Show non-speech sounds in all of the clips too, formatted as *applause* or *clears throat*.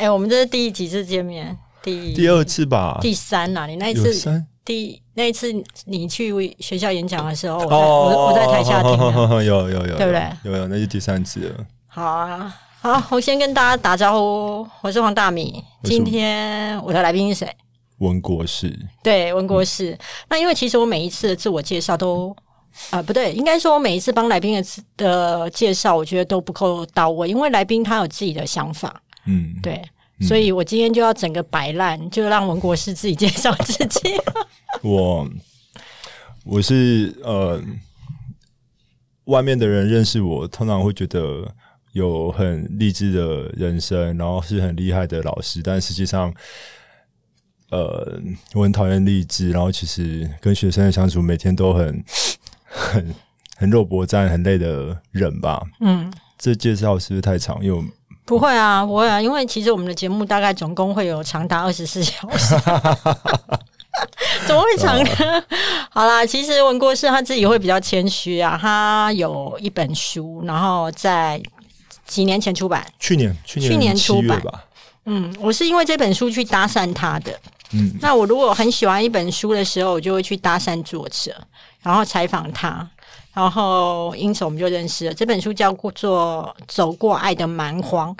哎、我们这是第几次见面？第第二次吧，第三啦、你那一次有三第那一次你去学校演讲的时候，我在、哦，我我在台下听的。*laughs* 有有有，对不对？有有，那是第三次了。好啊，好，我先跟大家打招呼，我是黄大米。今天我的来宾是谁？文国士，对，文国士。那因为其实我每一次的自我介绍都。啊、不对，应该说我每一次帮来宾的的介绍，我觉得都不够到位，因为来宾他有自己的想法，嗯，对，所以我今天就要整个摆烂，就让文国师自己介绍自己。*laughs* 我我是呃，外面的人认识我，通常会觉得有很励志的人生，然后是很厉害的老师，但实际上，呃，我很讨厌励志，然后其实跟学生的相处，每天都很 *laughs* 很很肉搏战、很累的人吧。嗯，这介绍是不是太长？因为我不会啊，不会啊，因为其实我们的节目大概总共会有长达二十四小时，*laughs* 怎么会长呢？好啦，其实文国士他自己会比较谦虚啊，他有一本书，然后在几年前出版。去年去年去年出版吧，嗯，我是因为这本书去搭讪他的。嗯，那我如果很喜欢一本书的时候，我就会去搭讪作者，然后采访他，然后因此我们就认识了。这本书叫做《走过爱的蛮荒》。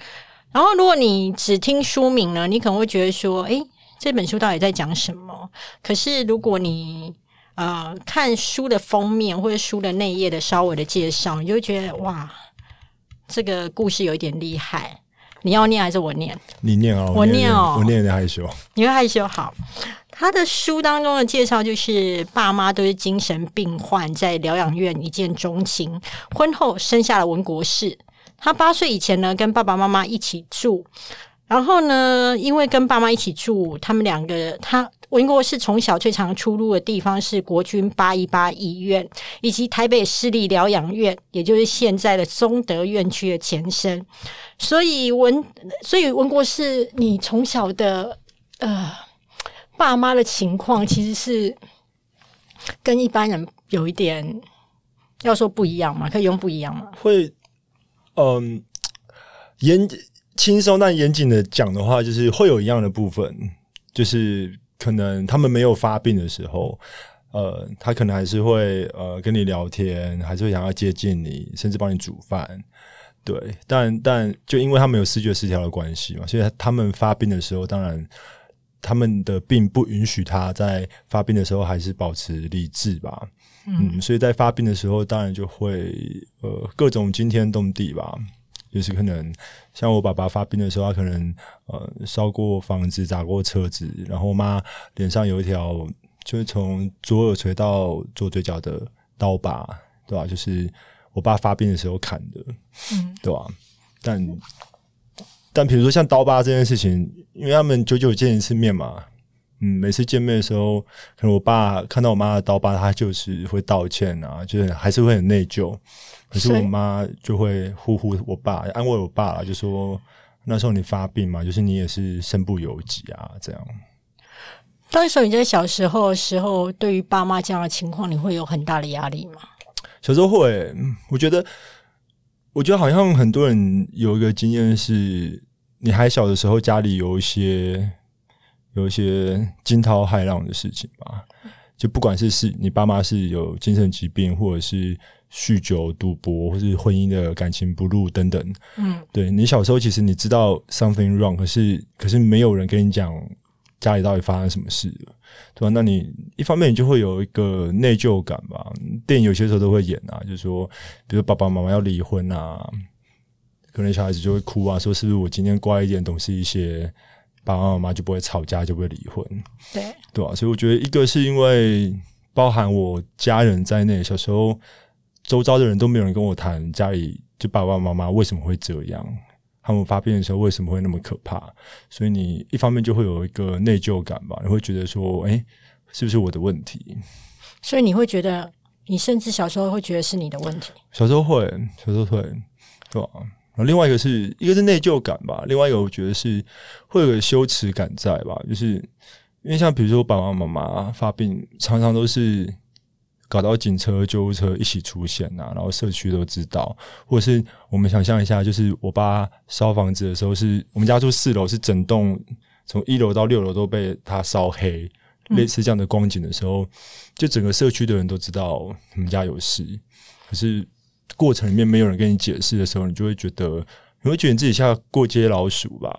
然后，如果你只听书名呢，你可能会觉得说：“诶，这本书到底在讲什么？”可是，如果你呃看书的封面或者书的内页的稍微的介绍，你就会觉得哇，这个故事有一点厉害。你要念还是我念？你念哦，我念念哦我念有点害羞。你会害羞？好，他的书当中的介绍就是爸妈都是精神病患，在疗养院一见钟情，婚后生下了文国士。他八岁以前呢，跟爸爸妈妈一起住，然后呢，因为跟爸妈一起住，他们两个他。文国士从小最常出入的地方是国军八一八医院，以及台北市立疗养院，也就是现在的中德院区的前身。所以文，所以文国士，你从小的呃爸妈的情况，其实是跟一般人有一点要说不一样嘛，可以用不一样嘛？会，嗯，严轻松但严谨的讲的话，就是会有一样的部分，就是可能他们没有发病的时候，呃，他可能还是会呃跟你聊天，还是会想要接近你，甚至帮你煮饭。对，但但就因为他们有视觉失调的关系嘛，所以他们发病的时候，当然他们的病不允许他在发病的时候还是保持理智吧。嗯，所以在发病的时候，当然就会呃各种惊天动地吧。就是可能像我爸爸发病的时候，他可能呃烧过房子、砸过车子，然后我妈脸上有一条就是从左耳垂到左嘴角的刀疤，对吧？就是我爸发病的时候砍的，嗯，对吧？但但比如说像刀疤这件事情，因为他们久久见一次面嘛，嗯，每次见面的时候，可能我爸看到我妈的刀疤，他就是会道歉啊，就是还是会很内疚。可是我妈就会呼呼我爸，安慰我爸啦，就说那时候你发病嘛，就是你也是身不由己啊，这样。当时候你在小时候的时候，对于爸妈这样的情况，你会有很大的压力吗？小时候会，嗯我觉得，我觉得好像很多人有一个经验是，你还小的时候，家里有一些有一些惊涛骇浪的事情吧。就不管是是你爸妈是有精神疾病，或者是酗酒、赌博，或是婚姻的感情不睦等等，嗯，对你小时候其实你知道 something wrong，可是可是没有人跟你讲家里到底发生什么事了，对吧？那你一方面你就会有一个内疚感吧。电影有些时候都会演啊，就是说，比如爸爸妈妈要离婚啊，可能小孩子就会哭啊，说是不是我今天乖一点，懂事一些，爸爸妈妈就不会吵架，就不会离婚。对，对啊，所以我觉得一个是因为包含我家人在内，小时候周遭的人都没有人跟我谈家里就爸爸妈妈为什么会这样，他们发病的时候为什么会那么可怕，所以你一方面就会有一个内疚感吧，你会觉得说，哎、是不是我的问题？所以你会觉得，你甚至小时候会觉得是你的问题。小时候会，小时候会，对吧、然后另外一个是一个是内疚感吧，另外一个我觉得是会有个羞耻感在吧，就是因为像比如说我爸爸妈妈发病，常常都是搞到警车、救护车一起出现啊，然后社区都知道，或者是我们想象一下，就是我爸烧房子的时候，是我们家住四楼，是整栋从一楼到六楼都被他烧黑，类似这样的光景的时候，就整个社区的人都知道我们家有事，可是过程里面没有人跟你解释的时候，你就会觉得，你会觉得你自己像过街老鼠吧。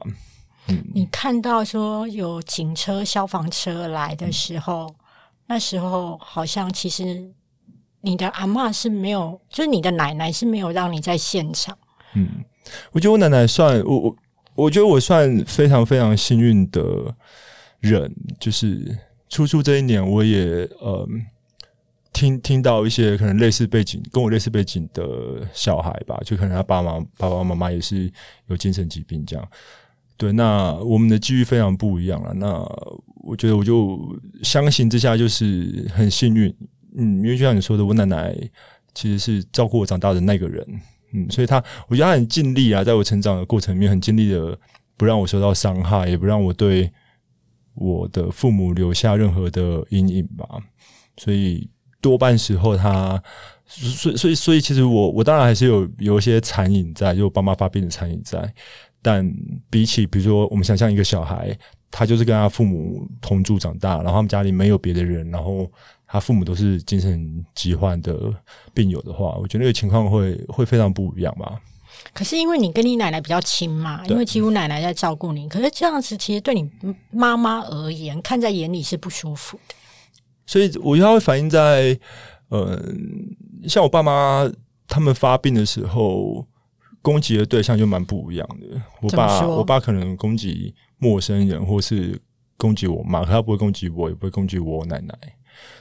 嗯你看到说有警车、消防车来的时候，那时候好像其实你的阿嬷是没有，就是你的奶奶是没有让你在现场。嗯，我觉得我奶奶算我我，我觉得我算非常非常幸运的人，就是初初这一年，我也呃听听到一些可能类似背景跟我类似背景的小孩吧，就可能他爸妈爸爸妈妈也是有精神疾病这样。对，那我们的机遇非常不一样了。那我觉得，我就相信之下就是很幸运，嗯，因为就像你说的，我奶奶其实是照顾我长大的那个人，嗯，所以她，我觉得她很尽力啊，在我成长的过程里面，很尽力的不让我受到伤害，也不让我对我的父母留下任何的阴影吧。所以多半时候，他，所以，所以，所以，其实我，我当然还是有有一些残影在，就爸妈发病的残影在。但比起，比如说，我们想象一个小孩，他就是跟他父母同住长大，然后他们家里没有别的人，然后他父母都是精神疾患的病友的话，我觉得那个情况会会非常不一样吧。可是因为你跟你奶奶比较亲嘛，因为几乎奶奶在照顾你，可是这样子其实对你妈妈而言，看在眼里是不舒服的。所以我觉得会反映在，呃，像我爸妈他们发病的时候。攻击的对象就蛮不一样的。我爸，我爸可能攻击陌生人，或是攻击我妈，可他不会攻击我，也不会攻击我奶奶。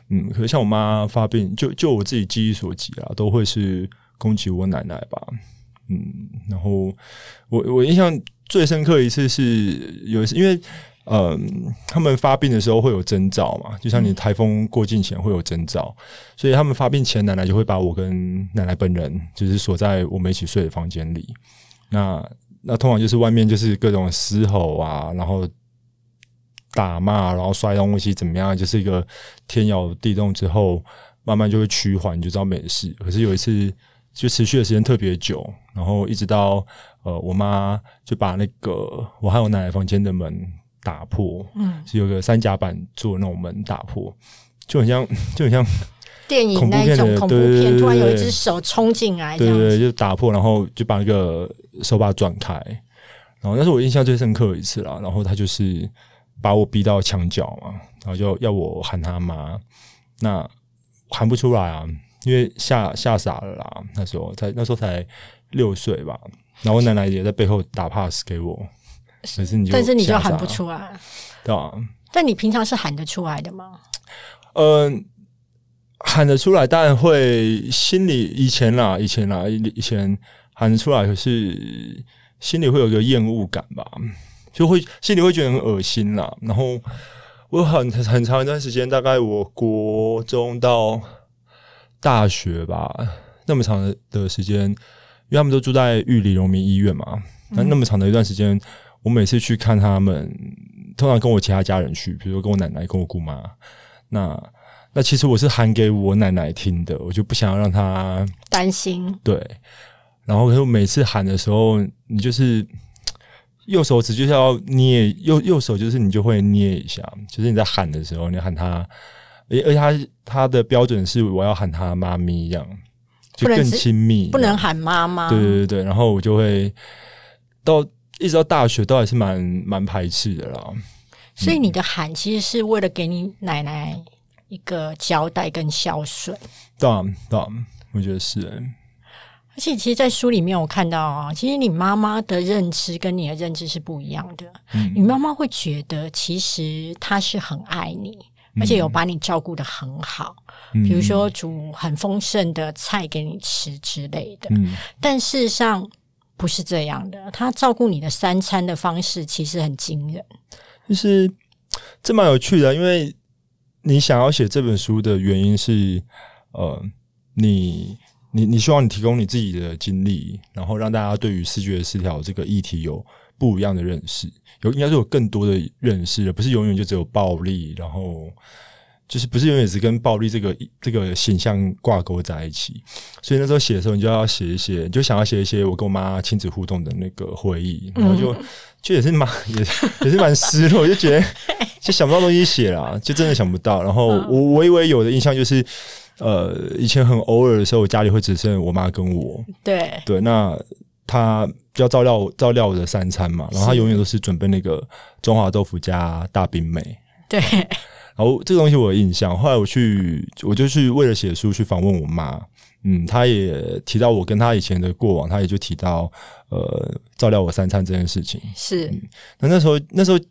嗯，可是像我妈发病，就就我自己记忆所及啊，都会是攻击我奶奶吧。嗯，然后我我印象最深刻一次是有一次，因为。嗯，他们发病的时候会有征兆嘛？就像你台风过境前会有征兆，所以他们发病前，奶奶就会把我跟奶奶本人就是锁在我们一起睡的房间里。那那通常就是外面就是各种嘶吼啊，然后打骂，然后摔东西怎么样？就是一个天摇地动之后，慢慢就会趋缓，你就知道没事。可是有一次就持续的时间特别久，然后一直到呃，我妈就把那个我还有奶奶房间的门。打破，嗯，是有个三甲板做那种门打破，就很像，*laughs* 就很像电影那种恐怖片，突然有一只手冲进来，对对，就打破，然后就把那个手把转开，然后那是我印象最深刻的一次啦。然后他就是把我逼到墙角嘛，然后就要我喊他妈，那喊不出来啊，因为吓吓傻了啦。那时候才那时候才六岁吧，然后我奶奶也在背后打 pass 给我。可是你就，但是你就喊不出来，对啊。但你平常是喊得出来的吗？嗯，喊得出来，当然会心里以前啦，以前啦，以前喊得出来，可是心里会有一个厌恶感吧，就会心里会觉得很恶心啦。然后我很很长一段时间，大概我国中到大学吧，那么长的的时间，因为他们都住在玉里荣民医院嘛，那那么长的一段时间。我每次去看他们，通常跟我其他家人去，比如说跟我奶奶、跟我姑妈。那那其实我是喊给我奶奶听的，我就不想要让她担心。对，然后可是每次喊的时候，你就是右手指就是要捏右右手，就是你就会捏一下，就是你在喊的时候，你喊她，而而且她她的标准是我要喊她妈咪一样，就更亲密，不能喊妈妈。对对对对，然后我就会到。一直到大学都还是蛮蛮排斥的啦，所以你的喊其实是为了给你奶奶一个交代跟孝顺。对啊，对啊，我觉得是。而且其实，在书里面我看到啊，其实你妈妈的认知跟你的认知是不一样的。你妈妈会觉得，其实她是很爱你，而且有把你照顾的很好，比如说煮很丰盛的菜给你吃之类的。但事实上。不是这样的，他照顾你的三餐的方式其实很惊人，就是这蛮有趣的。因为你想要写这本书的原因是，呃，你你你希望你提供你自己的经历，然后让大家对于视觉失调这个议题有不一样的认识，有应该是有更多的认识，而不是永远就只有暴力，然后就是不是永远只跟暴力这个这个形象挂钩在一起。所以那时候写的时候，你就要写一写，就想要写一些我跟我妈亲子互动的那个回忆，然后就就也是蛮 *laughs* 也也是蛮失落，就觉得就想不到东西写啦，就真的想不到。然后我我以为有的印象就是。呃，以前很偶尔的时候，我家里会只剩我妈跟我。对对，那她要照料照料我的三餐嘛，然后她永远都是准备那个中华豆腐加大冰美。对，然后这个东西我有印象。后来我去，我就去为了写书去访问我妈。嗯，她也提到我跟她以前的过往，她也就提到呃照料我三餐这件事情。是，那那时候那时候，因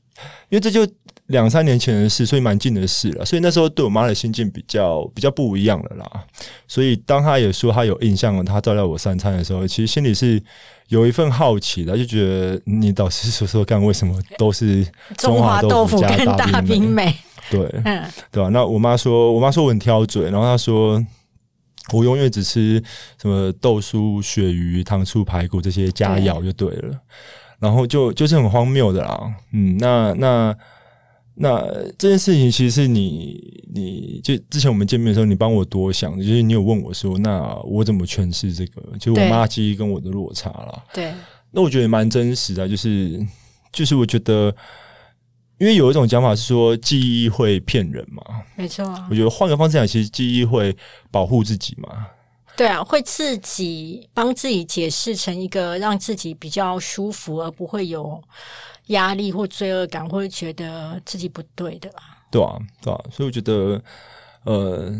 为这就。两三年前的事，所以蛮近的事了。所以那时候对我妈的心境比较比较不一样了啦。所以当她也说她有印象，她照料我三餐的时候，其实心里是有一份好奇的，就觉得你导师说说看，为什么都是中华豆腐加大冰美？对，嗯，对吧？那我妈说，我妈说我很挑嘴，然后她说我永远只吃什么豆酥、鳕鱼、糖醋排骨这些佳肴就对了。然后就就是很荒谬的啦。嗯，那那。那这件事情其实是你，你就之前我们见面的时候，你帮我多想，就是你有问我说，那我怎么诠释这个？就我妈记忆跟我的落差了。对，那我觉得蛮真实的，就是就是我觉得，因为有一种讲法是说记忆会骗人嘛，没错。我觉得换个方式讲，其实记忆会保护自己嘛。对啊，会自己帮自己解释成一个让自己比较舒服，而不会有。压力或罪恶感，或者觉得自己不对的，对啊，对啊，所以我觉得，呃，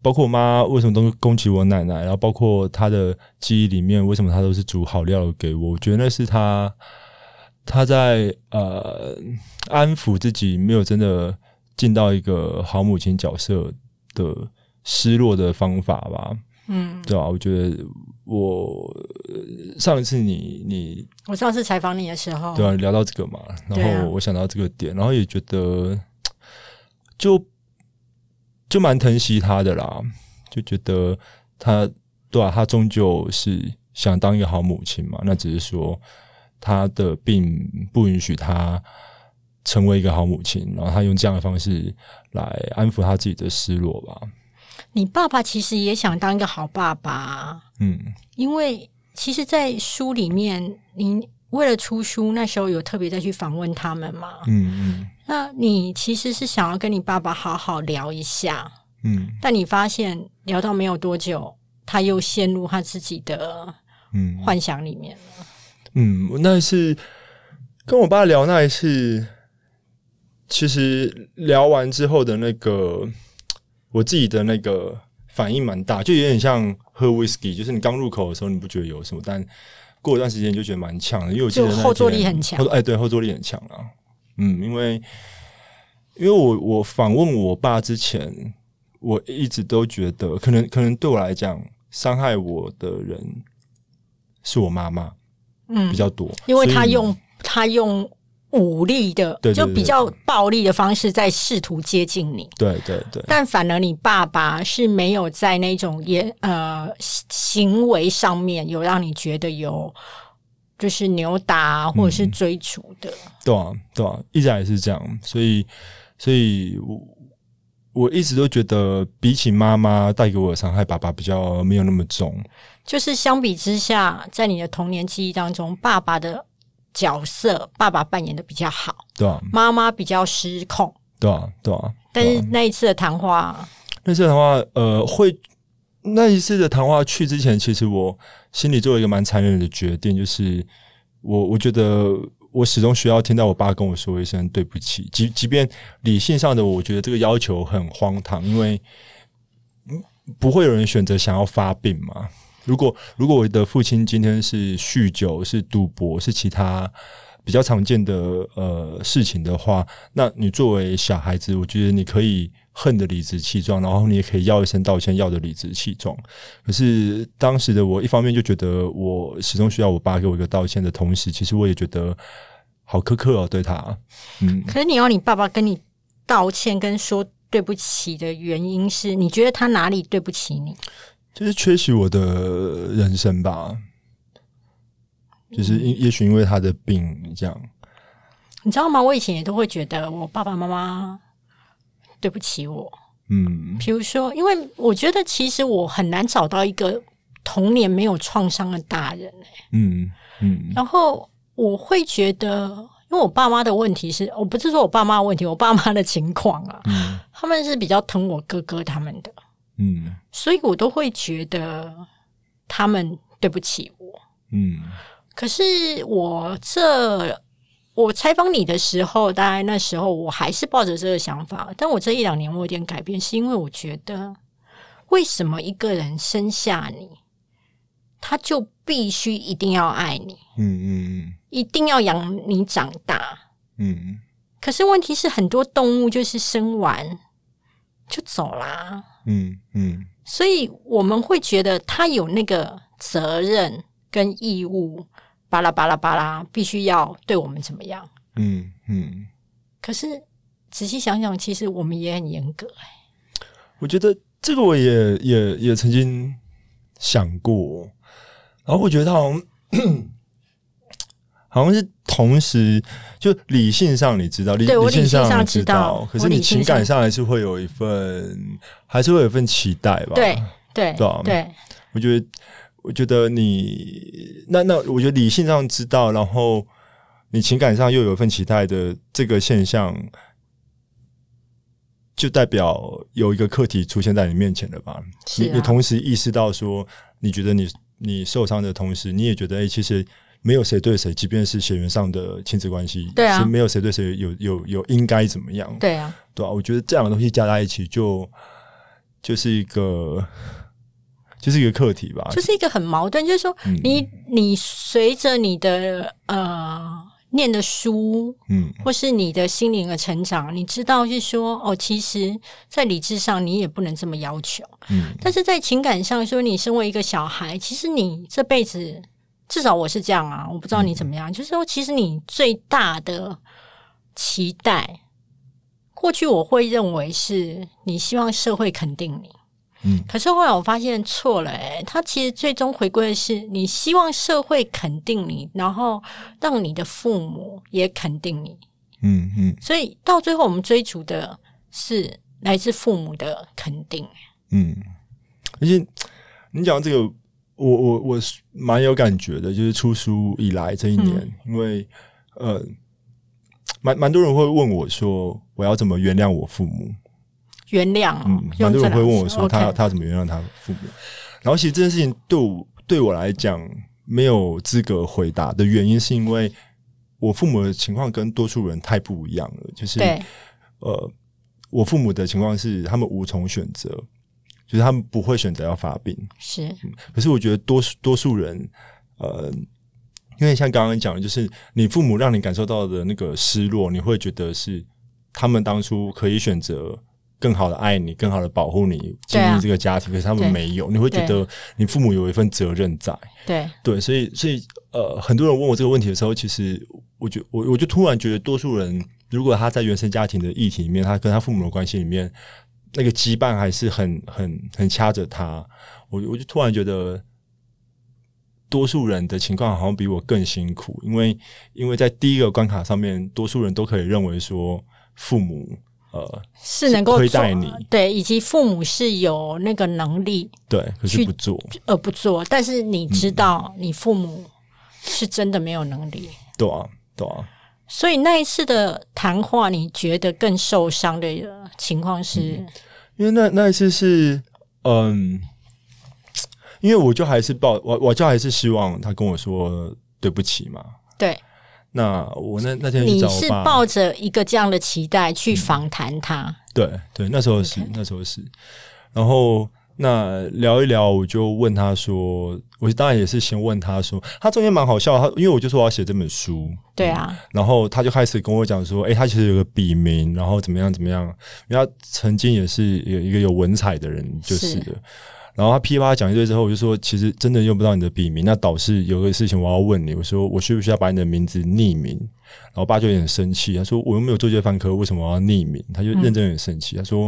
包括我妈为什么都攻击我奶奶，然后包括她的记忆里面，为什么她都是煮好料给我，我觉得那是她她在呃安抚自己没有真的尽到一个好母亲角色的失落的方法吧。嗯，对啊，我觉得我上一次你你我上次采访你的时候，对啊，聊到这个嘛，然后我想到这个点，然后也觉得就就蛮疼惜他的啦，就觉得他对啊，他终究是想当一个好母亲嘛，那只是说他的病不允许他成为一个好母亲，然后他用这样的方式来安抚他自己的失落吧。你爸爸其实也想当一个好爸爸，嗯，因为其实，在书里面，你为了出书，那时候有特别再去访问他们嘛，嗯嗯，那你其实是想要跟你爸爸好好聊一下，嗯，但你发现聊到没有多久，他又陷入他自己的嗯。幻想里面了，嗯，那是跟我爸聊那一次，其实聊完之后的那个。我自己的那个反应蛮大，就有点像喝 whisky，就是你刚入口的时候你不觉得有什么，但过一段时间就觉得蛮呛的，因为我记得后坐力很强。哎，对，后坐力很强啊。嗯，因为因为我我访问我爸之前，我一直都觉得，可能可能对我来讲，伤害我的人是我妈妈，嗯，比较多，因为他用他用。武力的，就比较暴力的方式在试图接近你。对对对。但反而你爸爸是没有在那种也呃行为上面有让你觉得有就是扭打或者是追逐的。对啊，对啊，一直也是这样。所以，所以我我一直都觉得，比起妈妈带给我的伤害，爸爸比较没有那么重。就是相比之下，在你的童年记忆当中，爸爸的。角色爸爸扮演的比较好，对啊，妈妈比较失控，对啊，对啊。但是那一次的谈话，那次谈话，呃，会那一次的谈话去之前，其实我心里做了一个蛮残忍的决定，就是我我觉得我始终需要听到我爸跟我说一声对不起，即即便理性上的我觉得这个要求很荒唐，因为不会有人选择想要发病嘛。如果如果我的父亲今天是酗酒、是赌博、是其他比较常见的呃事情的话，那你作为小孩子，我觉得你可以恨得理直气壮，然后你也可以要一声道歉，要的理直气壮。可是当时的我，一方面就觉得我始终需要我爸给我一个道歉的同时，其实我也觉得好苛刻哦，对他。嗯，可是你要你爸爸跟你道歉跟说对不起的原因是你觉得他哪里对不起你？就是缺席我的人生吧，就是因也许因为他的病这样，你知道吗？我以前也都会觉得我爸爸妈妈对不起我，嗯。比如说，因为我觉得其实我很难找到一个童年没有创伤的大人、欸、嗯嗯。然后我会觉得，因为我爸妈的问题是，我不是说我爸妈的问题，我爸妈的情况啊，嗯。他们是比较疼我哥哥他们的，嗯。所以我都会觉得他们对不起我。嗯。可是我这我采访你的时候，大概那时候我还是抱着这个想法，但我这一两年我有点改变，是因为我觉得，为什么一个人生下你，他就必须一定要爱你，嗯嗯嗯。一定要养你长大？嗯。可是问题是，很多动物就是生完就走啦，嗯嗯所以我们会觉得他有那个责任跟义务，巴拉巴拉巴拉，必须要对我们怎么样。嗯嗯，可是仔细想想，其实我们也很严格、欸。我觉得这个我也也也曾经想过，然后我觉得他好像好像是同时就理性上你知道，理理性上你知道可是你情感上还是会有一份，还是会有一份期待吧？对对对啊对我觉得，我觉得你那那，我觉得理性上知道，然后你情感上又有一份期待的这个现象，就代表有一个课题出现在你面前了吧？啊你你同时意识到说，你觉得你你受伤的同时，你也觉得，哎、其实没有谁对谁，即便是血缘上的亲子关系，对啊。是没有谁对谁有有有应该怎么样，对啊，对啊，我觉得这两个东西加在一起就，就是一个，就是一个课题吧。就是一个很矛盾，就是说嗯。你你随着你的呃念的书，嗯。或是你的心灵的成长，你知道是说哦，其实，在理智上你也不能这么要求，嗯。但是在情感上说，你身为一个小孩，其实你这辈子至少我是这样啊，我不知道你怎么样，就是说，其实你最大的期待，过去我会认为是你希望社会肯定你。嗯可是后来我发现错了、欸，他其实最终回归的是你希望社会肯定你，然后让你的父母也肯定你，嗯嗯所以到最后我们追逐的是来自父母的肯定。嗯，而且你讲这个，我我我是蛮有感觉的，就是出书以来这一年，嗯因为呃，蛮蛮多人会问我说，我要怎么原谅我父母？原谅、哦，嗯，蛮多人会问我说，他他怎么原谅他父母？然后其实这件事情对我对我来讲没有资格回答的原因，是因为我父母的情况跟多数人太不一样了。就是对呃，我父母的情况是他们无从选择，就是他们不会选择要发病。是。可是我觉得多数多数人，呃，因为像刚刚讲的，就是你父母让你感受到的那个失落，你会觉得是他们当初可以选择更好的爱你，更好的保护你，经对啊。历这个家庭，可是他们没有，你会觉得你父母有一份责任在。对。对，所以所以呃，很多人问我这个问题的时候，其实我觉我我就突然觉得，多数人如果他在原生家庭的议题里面，他跟他父母的关系里面，那个羁绊还是很很很掐着他，我我就突然觉得。多数人的情况好像比我更辛苦，因为因为在第一个关卡上面，多数人都可以认为说父母呃是能够做亏待你。对，以及父母是有那个能力对，可是去不做，呃不做，但是你知道你父母是真的没有能力，对啊对啊，所以那一次的谈话，你觉得更受伤的情况是，因为那那一次是嗯，因为我就还是抱我我就还是希望他跟我说对不起嘛。对，那我那那天你是找我爸，抱着一个这样的期待去访谈他，对对，那时候是那时候是，然后那聊一聊，我就问他说，我当然也是先问他说，他中间蛮好笑，他因为我就说我要写这本书，对啊，然后他就开始跟我讲说，诶，他其实有个笔名，然后怎么样怎么样，因为他曾经也是有一个有文采的人，就是是的。然后他噼里啪啦讲一堆之后，我就说，其实真的用不到你的笔名。那导致有个事情我要问你，我说我需不需要把你的名字匿名？然后我爸就有点生气，他说我又没有做这犯科，为什么我要匿名？他就认真有点生气，他说，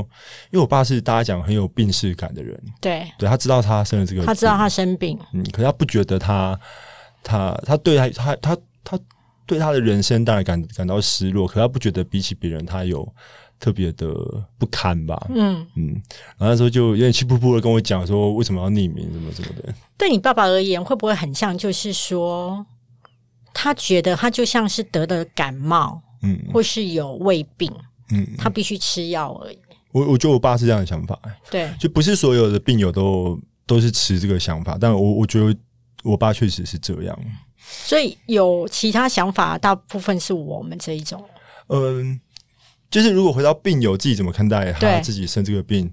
因为我爸是大家讲很有病逝感的人，对，对他知道他生了这个病，他知道他生病，嗯，可是他不觉得他他他对他他他他对他的人生当然感感到失落，可他不觉得比起别人他有特别的不堪吧。嗯，嗯，然后那时候就有点气扑扑的跟我讲说，为什么要匿名，什么什么的。对你爸爸而言，会不会很像？就是说，他觉得他就像是得了感冒，嗯或是有胃病，嗯，他必须吃药而已。我我觉得我爸是这样的想法，对，就不是所有的病友都都是持这个想法，但我我觉得我爸确实是这样。所以有其他想法，大部分是我们这一种。嗯，就是如果回到病友自己怎么看待他自己生这个病，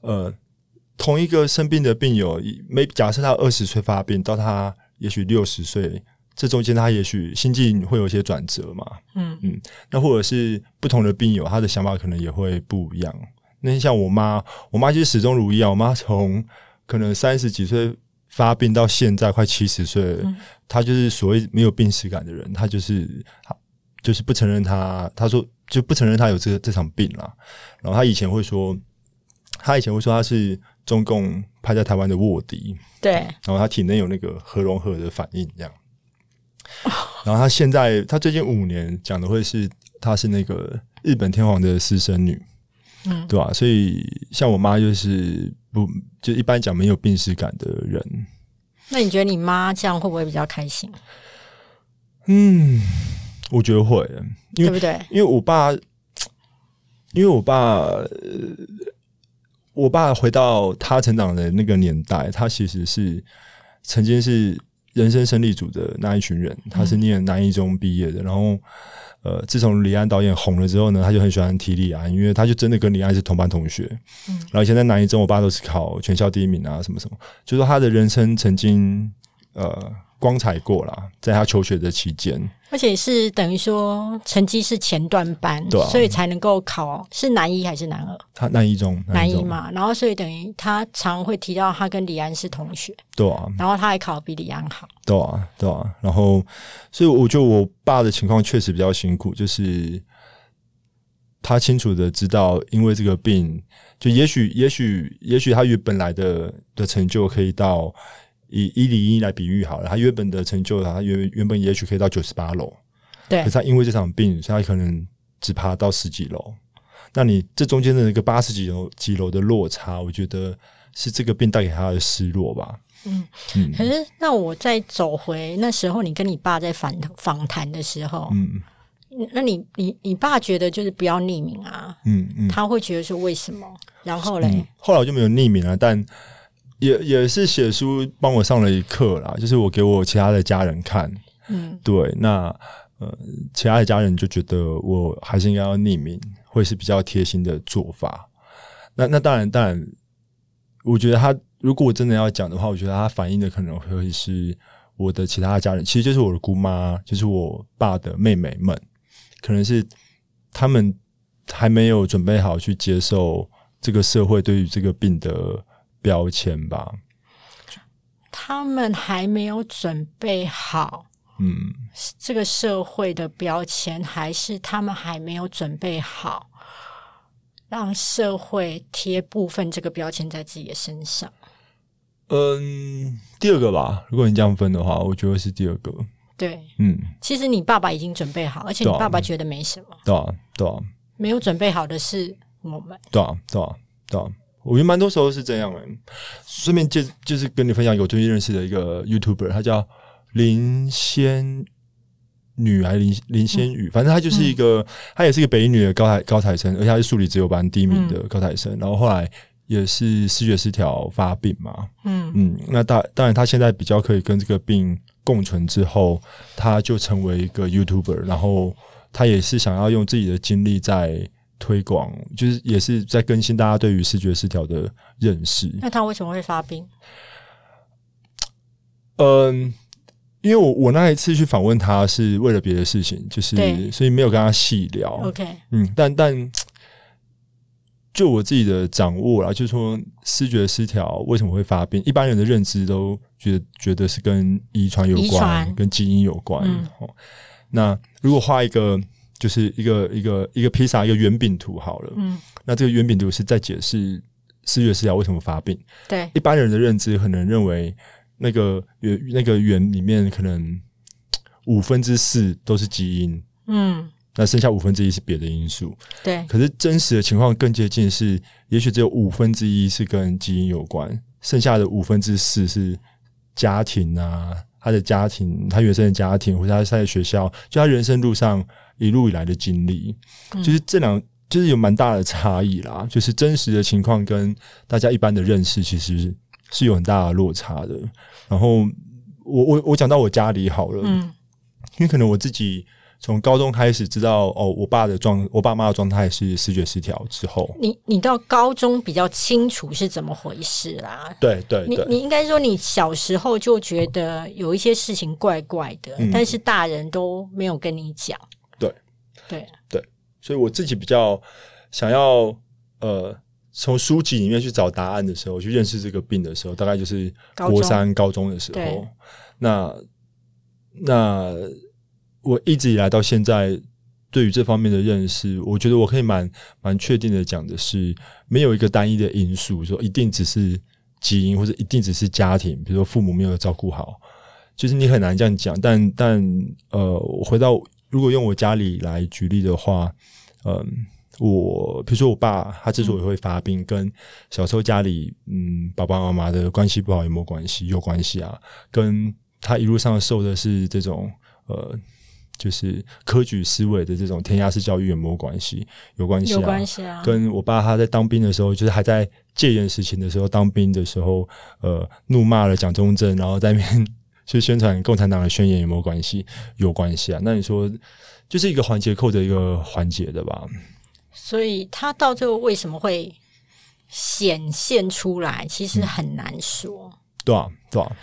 呃，同一个生病的病友，没假设他二十岁发病，到他也许六十岁，这中间他也许心境会有一些转折嘛，嗯。嗯，那或者是不同的病友，他的想法可能也会不一样。那像我妈，我妈就是始终如一啊，我妈从可能三十几岁发病到现在快七十岁她就是所谓没有病史感的人，她就是就是不承认她，她说就不承认她有这个这场病啦。然后她以前会说，她以前会说她是中共派在台湾的卧底，对，然后她体内有那个核融合的反应，这样。然后她现在，她最近五年讲的会是她是那个日本天皇的私生女，嗯对吧、所以像我妈就是不就一般讲没有病史感的人，那你觉得你妈这样会不会比较开心？嗯，我觉得会，因为对不对？因为我爸，因为我爸，呃我爸回到他成长的那个年代，他其实是曾经是人生胜利组的那一群人，他是念南一中毕业的，然后。呃，自从李安导演红了之后呢，他就很喜欢提李安，因为他就真的跟李安是同班同学。嗯然后以前在南一中，我爸都是考全校第一名啊，什么什么，就说他的人生曾经呃光彩过啦，在他求学的期间。而且是等于说成绩是前段班，对啊所以才能够考是南一还是南二？他南一中，中，南一嘛，然后所以等于他常会提到他跟李安是同学，对啊，然后他还考比李安好。对啊，对啊。然后，所以我觉得我爸的情况确实比较辛苦，就是他清楚的知道，因为这个病，就也许，也许，也许他原本来的的成就可以到以一零一来比喻好了，他原本的成就，他原原本也许可以到九十八楼，对可是他因为这场病，所以他可能只爬到十几楼。那你这中间的那个八十几楼几楼的落差，我觉得是这个病带给他的失落吧。嗯嗯可是那我再走回那时候，你跟你爸在访访谈的时候，嗯那你你你爸觉得就是不要匿名啊，嗯嗯。他会觉得说为什么？然后嘞，嗯，后来我就没有匿名了，但也也是写书帮我上了一课啦，就是我给我其他的家人看，嗯对，那呃，其他的家人就觉得我还是应该要匿名，会是比较贴心的做法。那那当然，当然，我觉得他如果我真的要讲的话，我觉得他反映的可能会是我的其他的家人，其实就是我的姑妈，就是我爸的妹妹们，可能是他们还没有准备好去接受这个社会对于这个病的标签吧。他们还没有准备好嗯，这个社会的标签，还是他们还没有准备好让社会贴部分这个标签在自己的身上？嗯，第二个吧，如果你这样分的话，我觉得是第二个。对，嗯，其实你爸爸已经准备好，而且你爸爸觉得没什么，对啊，对啊，没有准备好的是我们。对啊，对啊，对啊。我觉得蛮多时候是这样的。顺便介就是跟你分享一个我最近认识的一个 YouTuber，他叫林仙女还是林林仙雨，反正他就是一个，他也是一个北一女的高材高材生，而且他是数理只有班第一名的高材生，然后后来也是视觉失调发病嘛，嗯。嗯，那当当然，他现在比较可以跟这个病共存之后，他就成为一个 YouTuber，然后他也是想要用自己的经历在推广，就是也是在更新大家对于视觉失调的认识。那他为什么会发病？嗯，因为我我那一次去访问他是为了别的事情，就是所以没有跟他细聊。OK，嗯，但但就我自己的掌握啦，就是说视觉失调为什么会发病，一般人的认知都觉得觉得是跟遗传有关，跟基因有关。嗯哦，那如果画一个就是一个一个一个披萨一个圆饼图好了，嗯，那这个圆饼图是在解释视觉失调为什么发病。对，一般人的认知可能认为那个圆那个圆里面可能五分之四都是基因，嗯。那剩下五分之一是别的因素。对，可是真实的情况更接近是，也许只有五分之一是跟基因有关，剩下的五分之四是家庭啊，他的家庭，他原生的家庭，或者他在学校，就他人生路上一路以来的经历，就是这两就是有蛮大的差异啦。就是真实的情况跟大家一般的认识，其实是有很大的落差的。然后我我我讲到我家里好了，嗯因为可能我自己从高中开始知道哦，我爸的状，我爸妈的状态是视觉失调之后，你你到高中比较清楚是怎么回事啦。对对对，你你应该说你小时候就觉得有一些事情怪怪的，嗯但是大人都没有跟你讲。对对，所以我自己比较想要呃，从书籍里面去找答案的时候，去认识这个病的时候，大概就是国三、高中的时候。那那我一直以来到现在，对于这方面的认识，我觉得我可以蛮蛮确定的讲的是，没有一个单一的因素，说一定只是基因，或者一定只是家庭，比如说父母没有照顾好，就是你很难这样讲。但但呃，我回到如果用我家里来举例的话，嗯、我比如说我爸他之所以会发病，跟小时候家里嗯爸爸妈妈的关系不好有没有关系？有关系啊，跟他一路上受的是这种呃。就是科举思维的这种填鸭式教育有没有关系？有关系啊，有关系啊。跟我爸他在当兵的时候，就是还在戒严时期的时候，当兵的时候，呃，怒骂了蒋中正，然后在那边去宣传共产党的宣言，有没有关系？有关系啊。那你说，就是一个环节扣着一个环节的吧？所以他到最后为什么会显现出来，其实很难说。对啊，对啊，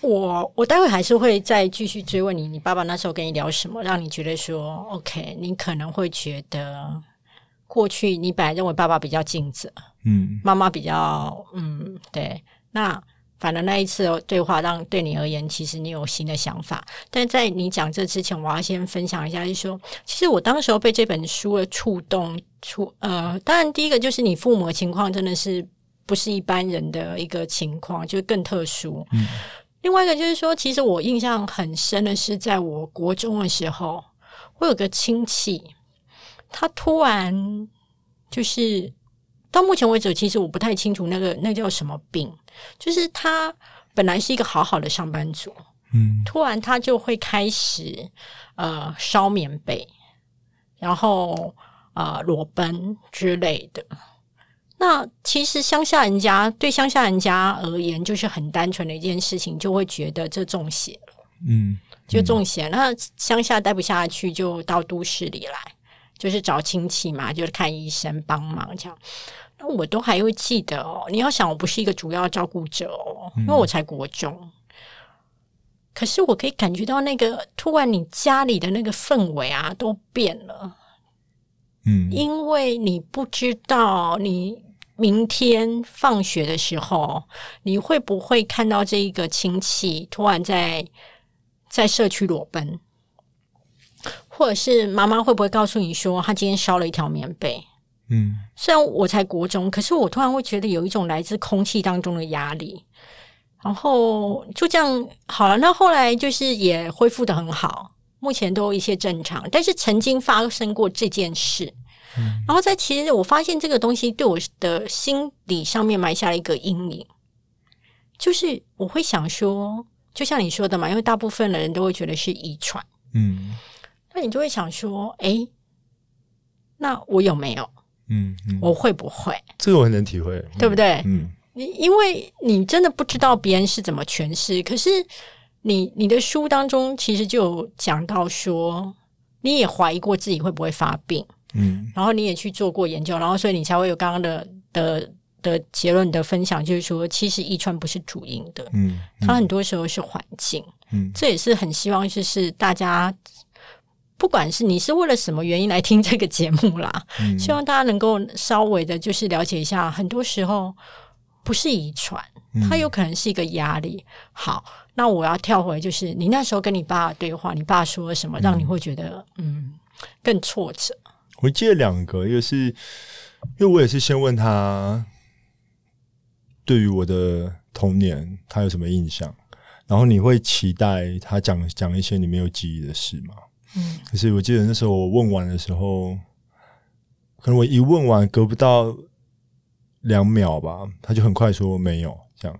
我我待会还是会再继续追问你，你爸爸那时候跟你聊什么，让你觉得说，OK，你可能会觉得过去你本来认为爸爸比较尽责，嗯妈妈比较嗯对，那反而那一次的对话让对你而言，其实你有新的想法。但在你讲这之前，我要先分享一下，就是说，其实我当时候被这本书的触动，触呃，当然第一个就是你父母的情况真的是不是一般人的一个情况，就是更特殊。嗯另外一个就是说，其实我印象很深的是，在我国中的时候，我有个亲戚，他突然就是到目前为止，其实我不太清楚那个那叫什么病，就是他本来是一个好好的上班族，嗯突然他就会开始呃烧棉被，然后呃裸奔之类的。那其实乡下人家对乡下人家而言，就是很单纯的一件事情，就会觉得这中邪了，嗯就中邪。那乡下待不下去，就到都市里来，就是找亲戚嘛，就是看医生帮忙这样。那我都还会记得哦。你要想，我不是一个主要照顾者哦，因为我才国中。可是我可以感觉到那个突然你家里的那个氛围啊都变了，嗯因为你不知道你明天放学的时候你会不会看到这一个亲戚突然在在社区裸奔，或者是妈妈会不会告诉你说她今天烧了一条棉被？嗯。虽然我才国中，可是我突然会觉得有一种来自空气当中的压力，然后就这样好了。那后来就是也恢复的很好，目前都有一切正常，但是曾经发生过这件事，然后在其实我发现这个东西对我的心理上面埋下了一个阴影，就是我会想说，就像你说的嘛，因为大部分的人都会觉得是遗传，嗯那你就会想说，诶，那我有没有？嗯嗯，我会不会？这个我很能体会，对不对？嗯你因为你真的不知道别人是怎么诠释，可是你你的书当中其实就有讲到说，你也怀疑过自己会不会发病，嗯然后你也去做过研究，然后所以你才会有刚刚的的的结论的分享，就是说，其实遗传不是主因的，嗯它很多时候是环境。嗯这也是很希望就是大家。不管是你是为了什么原因来听这个节目啦，嗯希望大家能够稍微的，就是了解一下，很多时候不是遗传，嗯它有可能是一个压力。好，那我要跳回，就是你那时候跟你爸对话，你爸说了什么，让你会觉得嗯更挫折？我记得两个，一个是因为我也是先问他对于我的童年他有什么印象，然后你会期待他讲讲一些你没有记忆的事吗？嗯可是我记得那时候我问完的时候，可能我一问完隔不到两秒吧，他就很快说没有这样。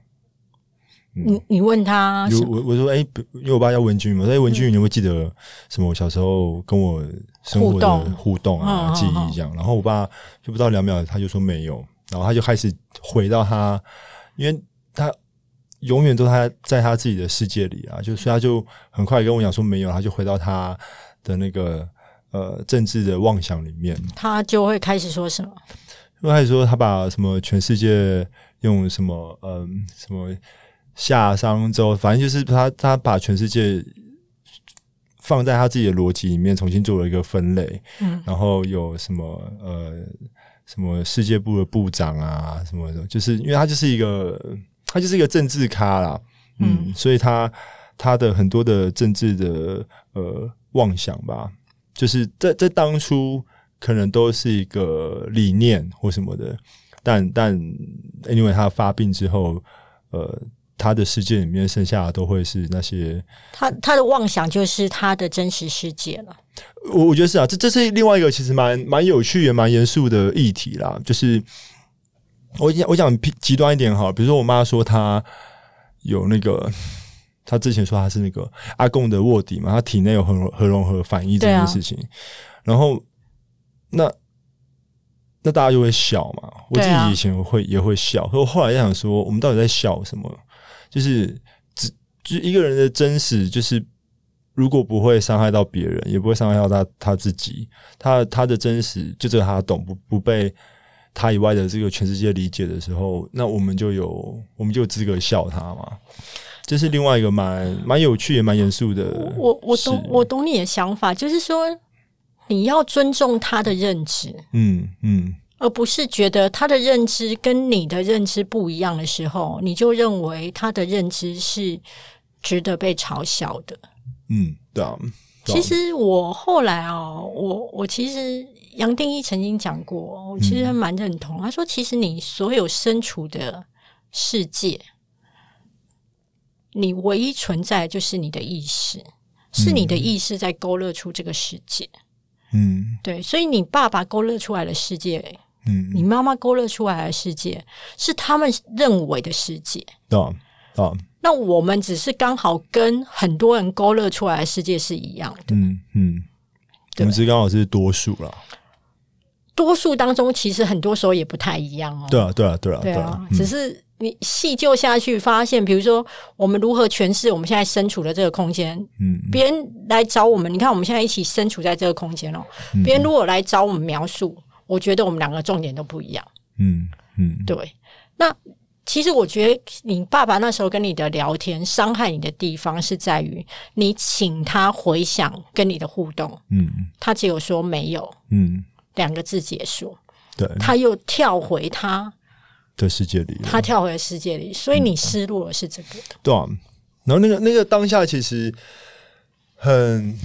你你问他就什么？我我说哎、不因为我爸叫文君嘛，我说哎、文君，你会记得什么？我小时候跟我生活的互动啊、嗯记嗯忆这样。然后我爸就不到两秒，他就说没有，然后他就开始回到他，因为他永远都他在他自己的世界里啊，就所以他就很快跟我讲说没有，他就回到他的那个呃政治的妄想里面。他就会开始说什么？因为他说他把什么全世界用什么嗯什么夏商周，反正就是他他把全世界放在他自己的逻辑里面重新做了一个分类，嗯然后有什么呃什么世界部的部长啊什么的，就是因为他就是一个他就是一个政治咖啦，嗯，嗯所以他他的很多的政治的呃妄想吧，就是在在当初可能都是一个理念或什么的，但但 anyway 他发病之后，呃，他的世界里面剩下的都会是那些，他他的妄想就是他的真实世界了。我我觉得是啊，这这是另外一个其实蛮蛮有趣也蛮严肃的议题啦，就是我讲我讲极端一点哈，比如说我妈说她有那个。她之前说她是那个阿贡的卧底嘛，她体内有核核融合反应这件事情，然后那那大家就会笑嘛。我自己以前会也会笑，可我后来在想说，我们到底在笑什么？就是只就是一个人的真实，就是如果不会伤害到别人，也不会伤害到他他自己，他他的真实就只有他懂，不不被他以外的这个全世界理解的时候，那我们就有我们就有资格笑他嘛。这是另外一个蛮蛮有趣也蛮严肃的。我我懂我懂你的想法，就是说你要尊重他的认知，嗯嗯而不是觉得他的认知跟你的认知不一样的时候，你就认为他的认知是值得被嘲笑的。嗯，对啊。其实我后来哦，我我其实杨定一曾经讲过，我其实蛮认同。他说，其实你所有身处的世界，你唯一存在就是你的意识，是你的意识在勾勒出这个世界。嗯对，所以你爸爸勾勒出来的世界，嗯，你妈妈勾勒出来的世界，是他们认为的世界。对啊对啊，那我们只是刚好跟很多人勾勒出来的世界是一样的。嗯嗯，我对们是刚好是多数啦。多数当中，其实很多时候也不太一样哦。对啊对啊对啊对啊啊，，只是你细究下去，发现，比如说我们如何诠释我们现在身处的这个空间，嗯别人来找我们，你看我们现在一起身处在这个空间哦，别人如果来找我们描述，我觉得我们两个重点都不一样。嗯嗯。对，那其实我觉得你爸爸那时候跟你的聊天，伤害你的地方是在于你请他回想跟你的互动，嗯。他只有说没有。嗯，两个字结束，对。他又跳回他的世界里，他跳回世界里，所以你失落的是这个。对啊，然后那个那个当下其实很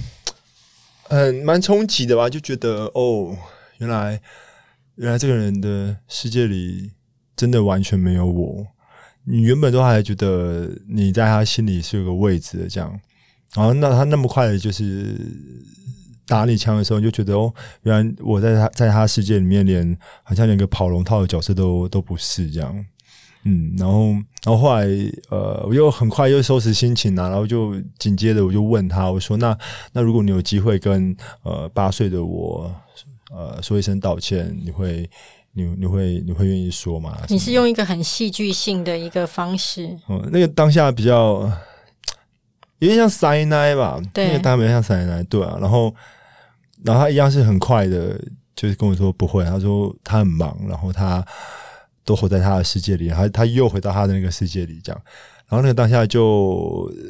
很蛮冲击的吧，就觉得哦，原来原来这个人的世界里真的完全没有我。你原本都还觉得你在他心里是有个位置的，这样，然后那他那么快的就是打你枪的时候，你就觉得哦，原来我在他在他世界里面连好像连个跑龙套的角色都都不是这样。嗯，然后，然后后来，呃，我又很快又收拾心情啊，然后就紧接着我就问他，我说：“那那如果你有机会跟呃八岁的我呃说一声道歉，你会你你会你会愿意说吗？”你是用一个很戏剧性的一个方式，嗯，那个当下比较有点像塞奶吧，对那个当然比较像塞奶，对啊。然后，然后他一样是很快的，就是跟我说不会，他说他很忙，然后他都活在他的世界里，他他又回到他的那个世界里，这样。然后那个当下就，呃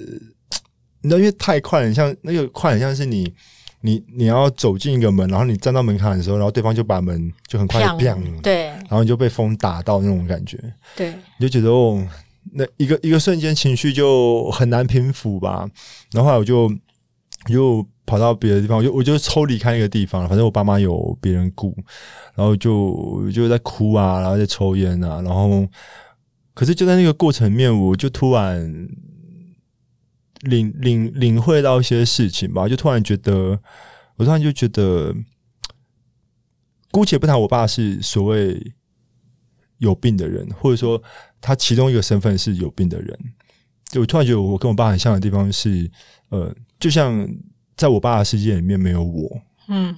你知道，因为太快了，很像那个快，很像是你。你你要走进一个门，然后你站到门槛的时候，然后对方就把门就很快砰砰，对然后你就被风打到那种感觉。对，你就觉得哦，那一个一个瞬间情绪就很难平复吧。然后后来我就又跑到别的地方，我就我就抽离开那个地方。反正我爸妈有别人顾，然后就就在哭啊，然后在抽烟啊，然后可是就在那个过程面，我就突然领领领会到一些事情吧，就突然觉得，我突然就觉得，姑且不谈我爸是所谓有病的人，或者说他其中一个身份是有病的人，就我突然觉得我跟我爸很像的地方是，呃，就像在我爸的世界里面没有我，嗯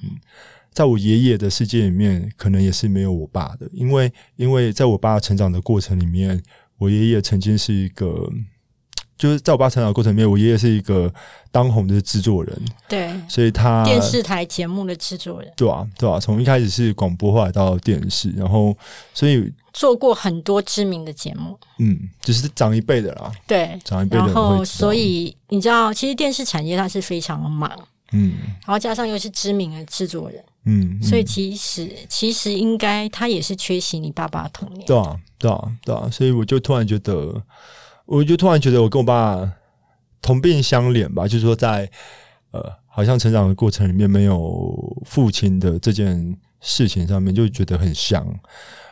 在我爷爷的世界里面，可能也是没有我爸的，因为因为在我爸成长的过程里面，我爷爷曾经是一个，就是在我爸成长的过程里面，我爷爷是一个当红的制作人，对，所以他电视台节目的制作人，对啊对啊，从一开始是广播，后来到电视，然后所以做过很多知名的节目，嗯，就是长一辈的啦，对，长一辈的然后所以你知道，其实电视产业它是非常的忙，嗯。然后加上又是知名的制作人，嗯，嗯。所以其实其实应该他也是缺席你爸爸的童年。对啊，对啊，对啊，所以我就突然觉得，我就突然觉得我跟我爸同病相怜吧，就是说在呃，好像成长的过程里面没有父亲的这件事情上面，就觉得很像。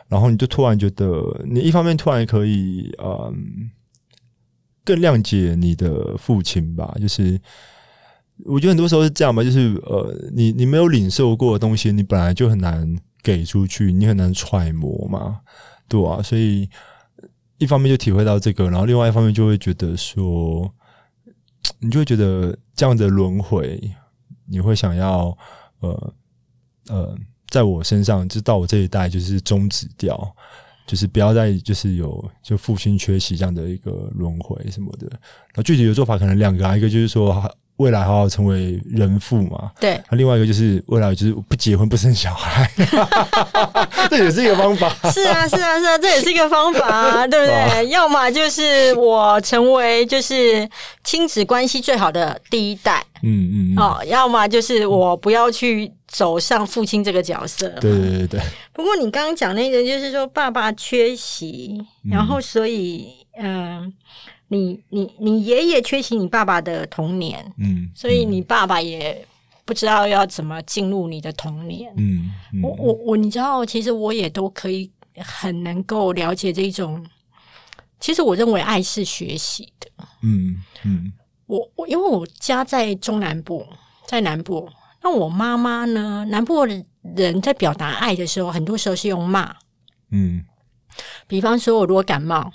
然后你就突然觉得，你一方面突然可以嗯，更谅解你的父亲吧，就是。我觉得很多时候是这样吧，就是呃，你你没有领受过的东西，你本来就很难给出去，你很难揣摩嘛，对啊，所以一方面就体会到这个，然后另外一方面就会觉得说，你就会觉得这样的轮回，你会想要呃呃，在我身上，就到我这一代，就是终止掉，就是不要再就是有就父亲缺席这样的一个轮回什么的。那具体的做法可能两个啊，一个就是说未来好好成为人父嘛，对，那另外一个就是未来就是不结婚不生小孩，*laughs* 这也是一个方法。是啊，是啊，是啊，这也是一个方法啊，*laughs* 对不对？要么就是我成为就是亲子关系最好的第一代。嗯嗯，嗯。哦，要么就是我不要去走上父亲这个角色。对对对对，不过你刚刚讲那个，就是说爸爸缺席，然后所以嗯、你你你爷爷缺席你爸爸的童年，嗯，所以你爸爸也不知道要怎么进入你的童年。嗯嗯，我我我，你知道，其实我也都可以很能够了解这种。其实我认为爱是学习的。嗯嗯我我因为我家在中南部，在南部，那我妈妈呢，南部的人在表达爱的时候，很多时候是用骂。嗯比方说，我如果感冒，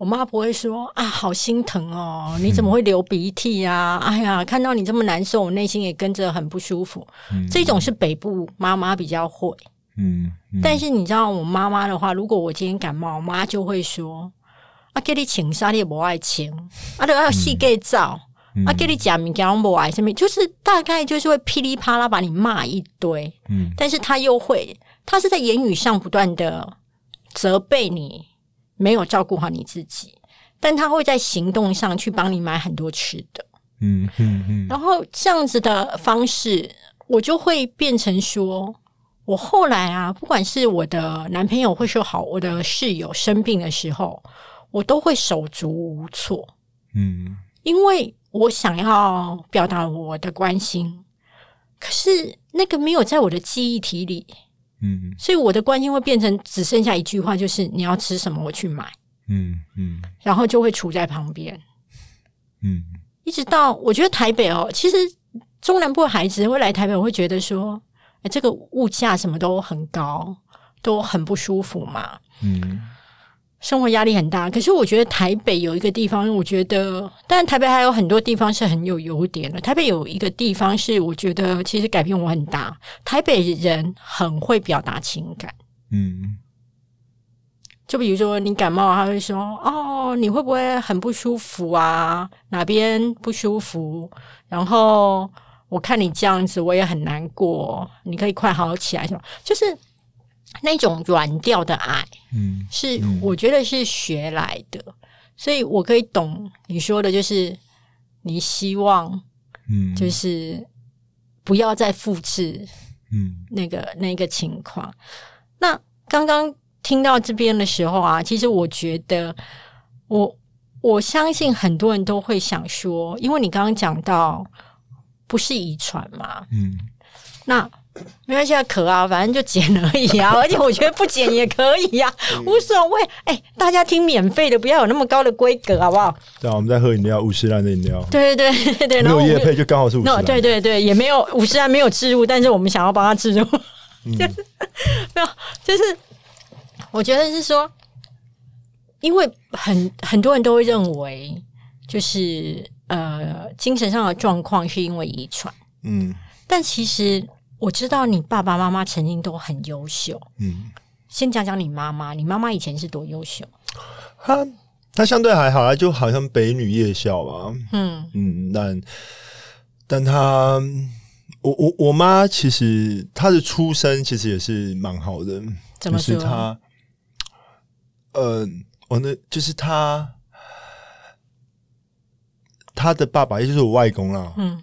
我妈不会说啊，好心疼哦，你怎么会流鼻涕啊？哎呀，看到你这么难受，我内心也跟着很不舒服。嗯，这种是北部妈妈比较会。嗯，嗯。但是你知道，我妈妈的话，如果我今天感冒，我妈就会说：“啊，给你请啥你也不爱请，啊，都要细给照，嗯。啊，给你讲明讲不爱什么，就是大概就是会噼里啪啦把你骂一堆，嗯。但是她又会，她是在言语上不断的责备你没有照顾好你自己，但他会在行动上去帮你买很多吃的。嗯嗯嗯。然后这样子的方式，我就会变成说，我后来啊，不管是我的男朋友，或是好我的室友生病的时候，我都会手足无措，嗯。因为我想要表达我的关心，可是那个没有在我的记忆体里，嗯。所以我的关心会变成只剩下一句话，就是你要吃什么，我去买，嗯嗯。然后就会杵在旁边。嗯。一直到我觉得台北哦，其实中南部的孩子会来台北，我会觉得说，哎，这个物价什么都很高，都很不舒服嘛，嗯生活压力很大。可是我觉得台北有一个地方，我觉得，当然台北还有很多地方是很有优点的。台北有一个地方是我觉得其实改变我很大，台北人很会表达情感。嗯就比如说你感冒，他会说：“哦，你会不会很不舒服啊？哪边不舒服？”然后我看你这样子，我也很难过。你可以快好起来，什么？就是那种软调的爱，嗯是嗯。我觉得是学来的，所以我可以懂你说的，就是你希望嗯，就是不要再复制嗯。那个那个情况。那刚刚听到这边的时候啊，其实我觉得我我相信很多人都会想说，因为你刚刚讲到不是遗传嘛，嗯。那 *coughs* 没关系啊，可啊，反正就剪而已啊，*laughs* 而且我觉得不剪也可以呀、无所谓。哎、大家听免费的，不要有那么高的规格，好不好？对啊，我们在喝饮料，五十兰的饮料，对对对对对，没然后叶配就刚好是五十。对对对，也没有五十还没有置入，但是我们想要帮他置入，嗯 *laughs* 就是没有，就是我觉得是说，因为很很多人都会认为，就是呃，精神上的状况是因为遗传，嗯但其实我知道你爸爸妈妈曾经都很优秀。嗯，先讲讲你妈妈，你妈妈以前是多优秀？她她相对还好，他就好像北女夜校吧，嗯。嗯，但但她，我我我妈其实她的出身其实也是蛮好的，怎么说就是她，呃，我那就是她，她的爸爸也就是我外公啦，嗯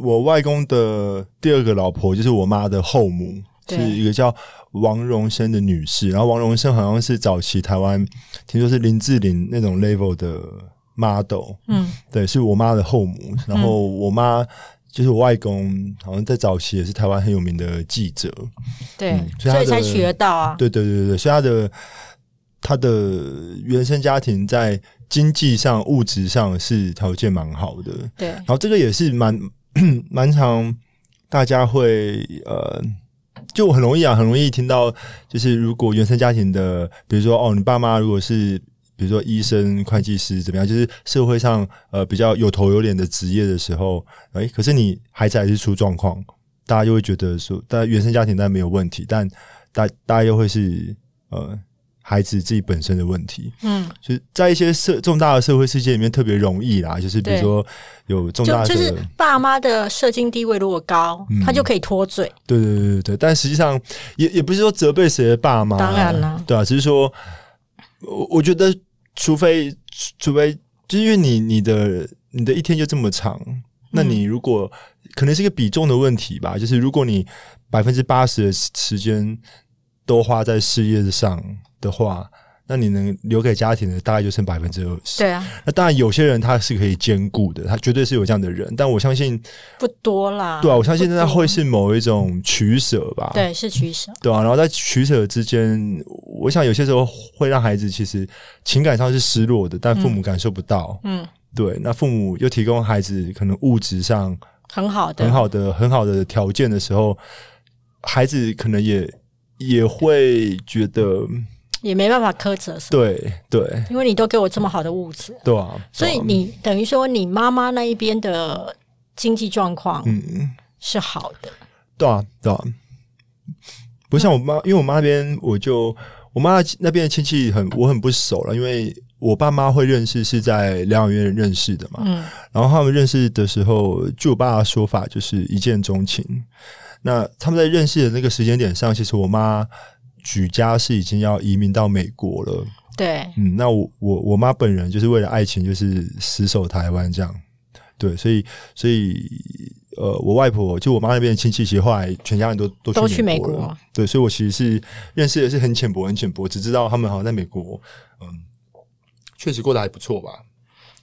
我外公的第二个老婆就是我妈的后母，是一个叫王荣生的女士。然后王荣生好像是早期台湾听说是林志玲那种 level 的 model，嗯对，是我妈的后母。然后我妈就是我外公，好像在早期也是台湾很有名的记者。对，嗯所以所以才娶得到啊。对对对对对，所以他的他的原生家庭在经济上、物质上是条件蛮好的。对然后这个也是蛮 *clears throat* 蛮常大家会呃，就很容易啊，很容易听到，就是如果原生家庭的，比如说哦，你爸妈如果是比如说医生、会计师怎么样，就是社会上呃比较有头有脸的职业的时候，哎，可是你孩子还是出状况，大家就会觉得说，但原生家庭当然没有问题，但大大家又会是呃孩子自己本身的问题。嗯，就是在一些社重大的社会事件里面特别容易啦，就是比如说有重大的，就是爸妈的社经地位如果高，嗯。他就可以脱罪。对对对对对，但实际上也也不是说责备谁的爸妈，当然了对啊，只是说我我觉得，除非除非就是因为你你的你的一天就这么长，那你如果、可能是一个比重的问题吧，就是如果你百分之八十的时间都花在事业上的话。那你能留给家庭的大概就剩百分之二十。对啊，那当然，有些人他是可以兼顾的，他绝对是有这样的人。但我相信，不多啦。对啊，我相信那会是某一种取舍吧。对是取舍。对啊，然后在取舍之间，我想有些时候会让孩子其实情感上是失落的，但父母感受不到。嗯，对，那父母又提供孩子可能物质上很好的，很好的、很好的条件的时候，孩子可能也也会觉得，也没办法苛责什么，对对因为你都给我这么好的物质，对啊，所以你等于说你妈妈那一边的经济状况嗯。是好的。对啊，对啊，不像我妈，因为我妈那边我就我妈那边的亲戚很我很不熟了，因为我爸妈会认识是在疗养院认识的嘛，嗯然后他们认识的时候，据我爸的说法就是一见钟情。那他们在认识的那个时间点上，其实我妈举家是已经要移民到美国了。对，嗯，那我我我妈本人就是为了爱情，就是死守台湾这样。对，所以所以呃，我外婆就我妈那边的亲戚，其实后来全家人都都都去去国了。美国对，所以我其实是认识的是很浅薄，很浅薄，只知道他们好像在美国，嗯，确实过得还不错吧。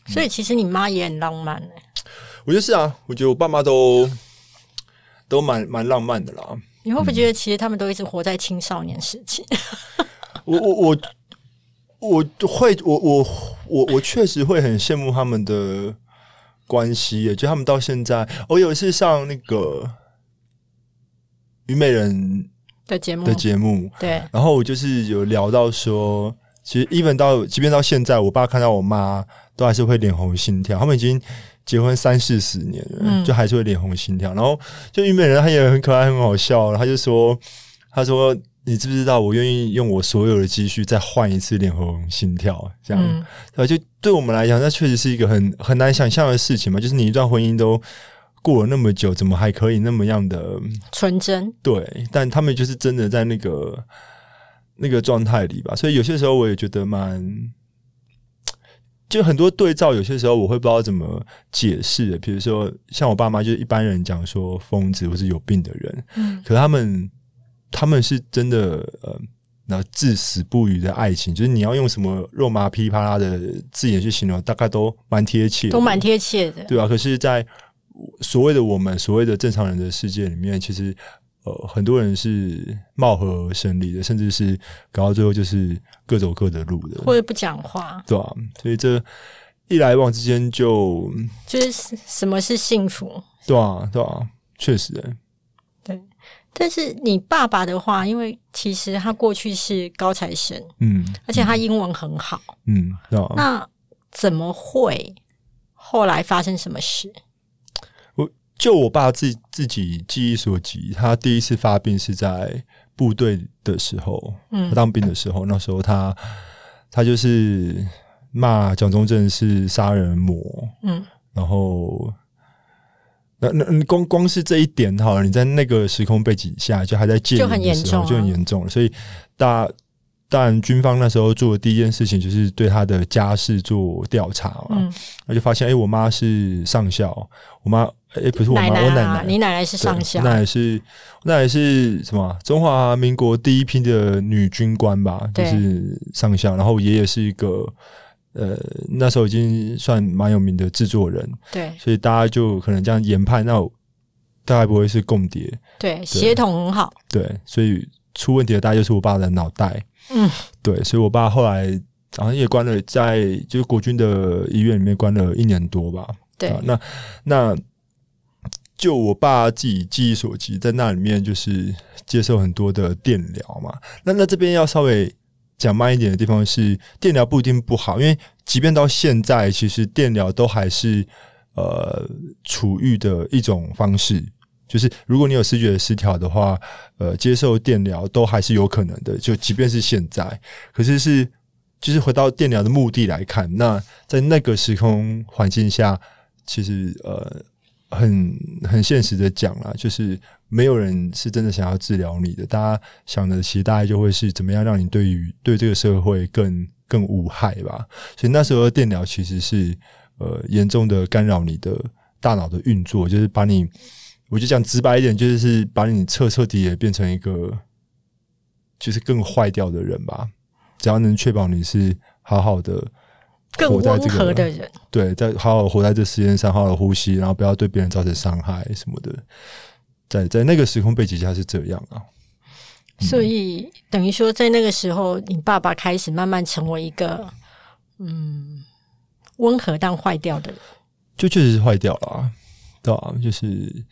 所以其实你妈也很浪漫欸我觉得是啊，我觉得我爸妈都都蛮蛮浪漫的啦。你会不会觉得其实他们都一直活在青少年时期？*laughs* 我我我我会我我我我确实会很羡慕他们的关系也，就他们到现在，我有一次上那个虞美人的节目的节目，对，然后我就是有聊到说，其实 even 到即便到现在，我爸看到我妈都还是会脸红心跳。他们已经结婚三四十年了，嗯就还是会脸红心跳。然后就虞美人她也很可爱，很好笑，他就说，他说。你知不知道，我愿意用我所有的积蓄再换一次脸红心跳？这样，嗯对，就对我们来讲，那确实是一个很很难想象的事情嘛。就是你一段婚姻都过了那么久，怎么还可以那么样的纯真，对，但他们就是真的在那个那个状态里吧，所以有些时候我也觉得蛮，就很多对照，有些时候我会不知道怎么解释的。比如说，像我爸妈，就是一般人讲说疯子或是有病的人，嗯可他们他们是真的呃。然后至死不渝的爱情，就是你要用什么肉麻噼里啪啦的字眼去形容，大概都蛮贴切的，都蛮贴切的。对啊，可是，在所谓的我们所谓的正常人的世界里面，其实呃很多人是貌合神离的，甚至是搞到最后就是各走各的路的，或者不讲话，对啊，所以这一来往之间就就是什么是幸福？对啊，对啊，确实、欸，对。但是你爸爸的话，因为其实他过去是高材生，嗯而且他英文很好，嗯。那怎么会后来发生什么事？就我爸自自己记忆所及，他第一次发病是在部队的时候，嗯。他当兵的时候，那时候他他就是骂蒋中正是杀人魔，嗯。然后那那那光光是这一点好了，你在那个时空背景下，就还在戒严的时候就很严重了，所以大但军方那时候做的第一件事情就是对他的家世做调查嘛，嗯，那就发现哎、诶我妈是上校，我妈哎、诶不是我妈，奶奶我奶啊，奶，你奶奶是上校对，那也是那也是什么？中华民国第一批的女军官吧，就是上校。然后我爷爷是一个呃，那时候已经算蛮有名的制作人，对所以大家就可能这样研判，那大概不会是共谍，对，协同很好，对，所以出问题的大概就是我爸的脑袋，嗯，对，所以我爸后来好像也关了在就是国军的医院里面关了一年多吧，对啊，那那就我爸自己记忆所及，在那里面就是接受很多的电疗嘛。那那这边要稍微讲慢一点的地方是，电疗不一定不好，因为即便到现在，其实电疗都还是呃处愈的一种方式。就是如果你有视觉失调的话，呃，接受电疗都还是有可能的。就即便是现在，可是是就是回到电疗的目的来看，那在那个时空环境下，其实呃很很现实的讲啦，就是没有人是真的想要治疗你的。大家想的其实大概就会是怎么样让你对于对这个社会更更无害吧。所以那时候电疗其实是呃严重的干扰你的大脑的运作，就是把你。我就讲直白一点，就是是把你彻彻底底变成一个，就是更坏掉的人吧。只要能确保你是好好的更温和的人，对，在好好活在这世界上，好好呼吸，然后不要对别人造成伤害什么的。在在那个时空背景下是这样啊，所以等于说，在那个时候，你爸爸开始慢慢成为一个嗯温和但坏掉的人。就确实是坏掉了、啊，对啊，就是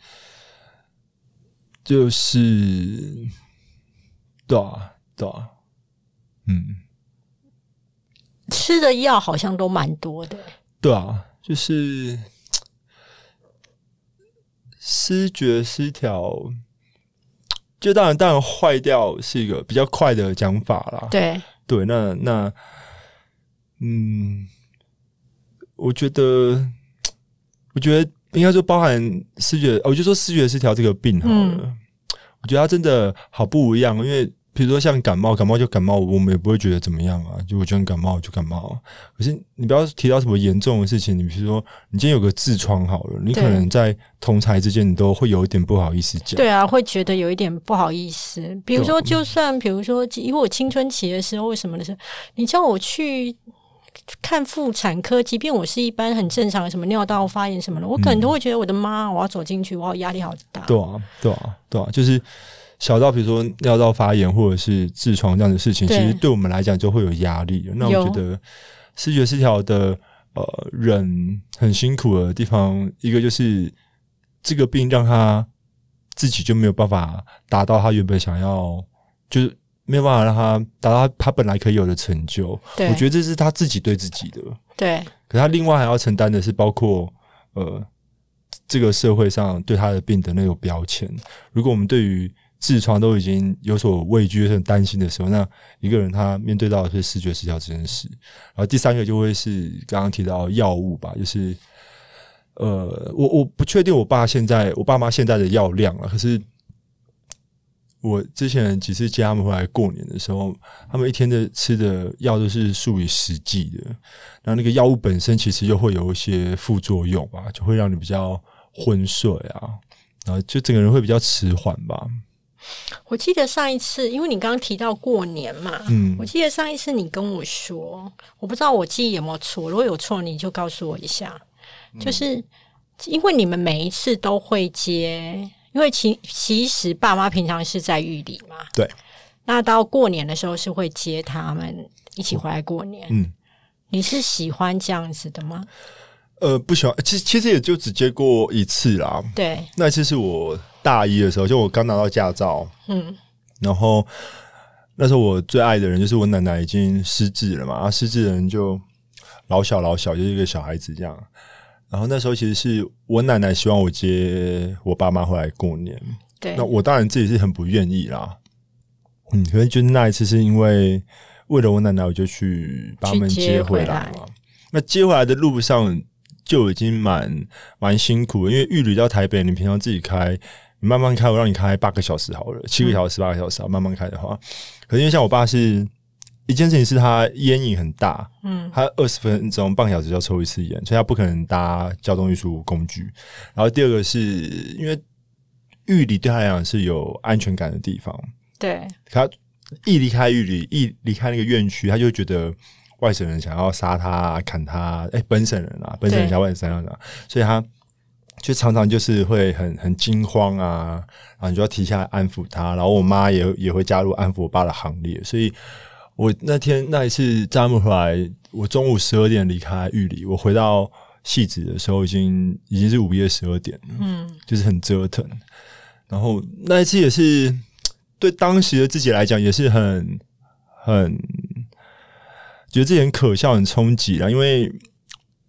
就是对啊，对啊，嗯，吃的药好像都蛮多的，对啊，就是视觉失调，就当然当然坏掉是一个比较快的讲法啦。对，对，那那嗯，我觉得，我觉得应该说包含视觉，我就说视觉失调这个病好了，嗯我觉得它真的好不一样，因为。比如说像感冒，感冒就感冒，我们也不会觉得怎么样啊。就我觉得感冒就感冒，可是你不要提到什么严重的事情。你比如说，你今天有个痔疮好了，你可能在同才之间，你都会有一点不好意思讲。对啊，会觉得有一点不好意思。比如说，就算比如说，因为我青春期的时候，为什么的时候，你叫我去看妇产科，即便我是一般很正常的什么尿道发炎什么的，我可能都会觉得我的妈，我要走进去，我压力好大。对啊，对啊，对啊，就是小到比如说尿道发炎或者是痔疮这样的事情，其对实对我们来讲就会有压力。那我有觉得视觉失调的呃人很辛苦的地方，一个就是这个病让他自己就没有办法达到他原本想要，就是没有办法让他达到他他本来可以有的成就。我觉得这是他自己对自己的。对可他另外还要承担的是包括呃这个社会上对他的病的那个标签。如果我们对于痔疮都已经有所畏惧、很担心的时候，那一个人他面对到的是视觉失调这件事。然后第三个就会是刚刚提到药物吧，就是呃，我我不确定我爸现在我爸妈现在的药量了，可是。我之前几次接他们回来过年的时候，他们一天的吃的药都是数以十计的。那那个药物本身其实又会有一些副作用吧，就会让你比较昏睡啊，然后就整个人会比较迟缓吧。我记得上一次，因为你刚刚提到过年嘛，嗯我记得上一次你跟我说，我不知道我记忆有没有错，如果有错，你就告诉我一下。嗯就是因为你们每一次都会接，因为其其实爸妈平常是在狱里嘛，对。那到过年的时候是会接他们一起回来过年。嗯，你是喜欢这样子的吗？呃，不喜欢，其实其实也就只接过一次啦。对，那次是我大一的时候，就我刚拿到驾照，嗯，然后那时候我最爱的人就是我奶奶已经失智了嘛，然后失智的人就老小老小，就是一个小孩子这样。然后那时候其实是我奶奶希望我接我爸妈回来过年，对那，我当然自己是很不愿意啦。嗯，可是就是那一次是因为为了我奶奶，我就去把他们接接回回来来嘛。那接回来的路上就已经蛮蛮辛苦的，因为玉旅到台北，你平常自己开，你慢慢开，我让你开八个小时好了，七个小时、八个小时啊，慢慢开的话，可是因为像我爸是一件事情是他烟瘾很大，嗯，他二十分钟、半个小时就要抽一次烟，所以他不可能搭交通运输工具。然后第二个是因为玉里对他来讲是有安全感的地方，对，他一离开玉里，一离开那个院区，他就会觉得外省人想要杀他、砍他，哎、本省人啊，本省人想外省人啊，所以他就常常就是会很很惊慌啊，然后你就要停下来安抚他，然后我妈也也会加入安抚我爸的行列，所以我那天那一次扎姆回来，我中午十二点离开玉里，我回到戏子的时候已经已经是午夜十二点了，嗯，就是很折腾。然后那一次也是对当时的自己来讲，也是很很觉得自己很可笑、很冲击啊，因为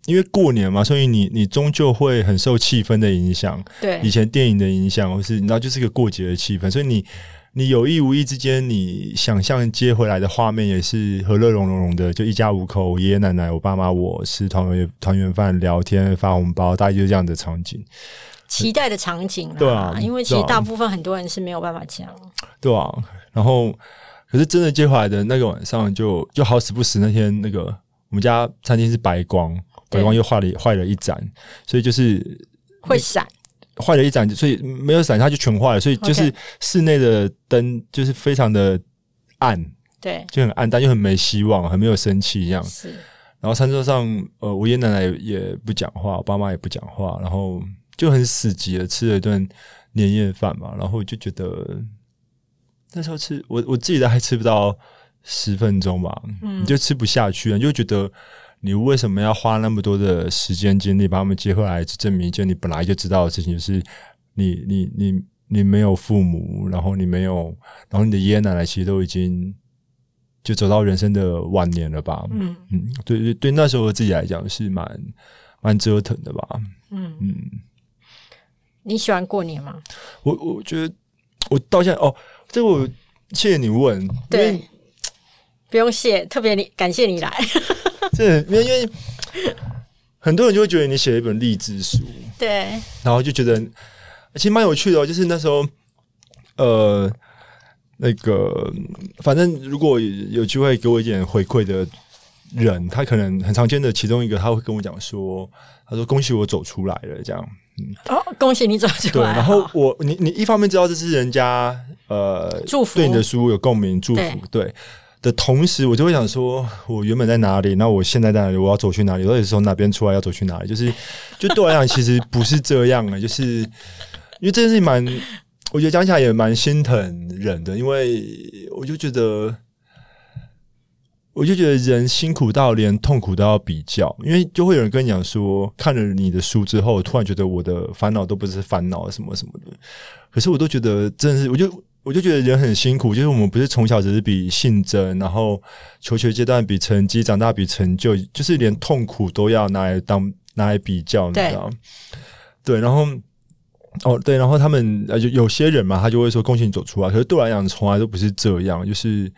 因为过年嘛，所以你你终究会很受气氛的影响，对。以，前电影的影响，或是你知道，就是个过节的气氛，所以你你有意无意之间，你想象接回来的画面也是和乐融融的，就一家五口，我爷爷奶奶、我爸妈、我吃团圆团圆饭、聊天、发红包，大概就是这样的场景。期待的场景啦，对啊因为其实大部分很多人是没有办法讲，对啊，然后可是真的接回来的那个晚上就，就好死不死，那天那个我们家餐厅是白光，白光又坏了坏了一盏，所以就是会闪，坏了一盏，所以没有闪，它就全坏了，所以就是室内的灯就是非常的暗，对，就很暗淡，又很没希望，很没有生气一样。是，然后餐桌上，呃，我爷爷奶奶也也不讲话，我爸妈也不讲话，然后就很死寂的吃了一顿年夜饭嘛，然后就觉得那时候吃我我自己的还吃不到十分钟吧，嗯你就吃不下去，你就觉得你为什么要花那么多的时间精力把他们接回来，去证明一件你本来就知道的事情，就是你你你你没有父母，然后你没有，然后你的爷爷奶奶其实都已经就走到人生的晚年了吧，嗯嗯，对对对，那时候自己来讲是蛮蛮折腾的吧。嗯，嗯，你喜欢过年吗？我我觉得我到现在哦，这我谢谢你问，对，不用谢，特别你感谢你来，*laughs* 这因为因为很多人就会觉得你写了一本励志书，对，然后就觉得其实蛮有趣的、哦，就是那时候呃那个反正如果有有机会给我一点回馈的人，他可能很常见的其中一个他会跟我讲说，他说恭喜我走出来了这样。哦，恭喜你走出对，来，然后我你你一方面知道这是人家呃祝福对你的书有共鸣祝福，对的同时，我就会想说，我原本在哪里，那我现在在哪里，我要走去哪里，到底是从哪边出来要走去哪里，就是 *laughs* 就对我来讲，其实不是这样的，就是因为这件事情蛮，我觉得讲起来也蛮心疼人的，因为我就觉得。我就觉得人辛苦到连痛苦都要比较，因为就会有人跟你讲说，看了你的书之后，突然觉得我的烦恼都不是烦恼什么什么的。可是我都觉得真的是，我就我就觉得人很辛苦，就是我们不是从小只是比竞争，然后求学阶段比成绩，长大比成就，就是连痛苦都要拿来当拿来比较，你知道吗？对，然后。哦，对，然后他们呃，就有些人嘛，他就会说恭喜你走出来。可是对我来讲，从来都不是这样。就是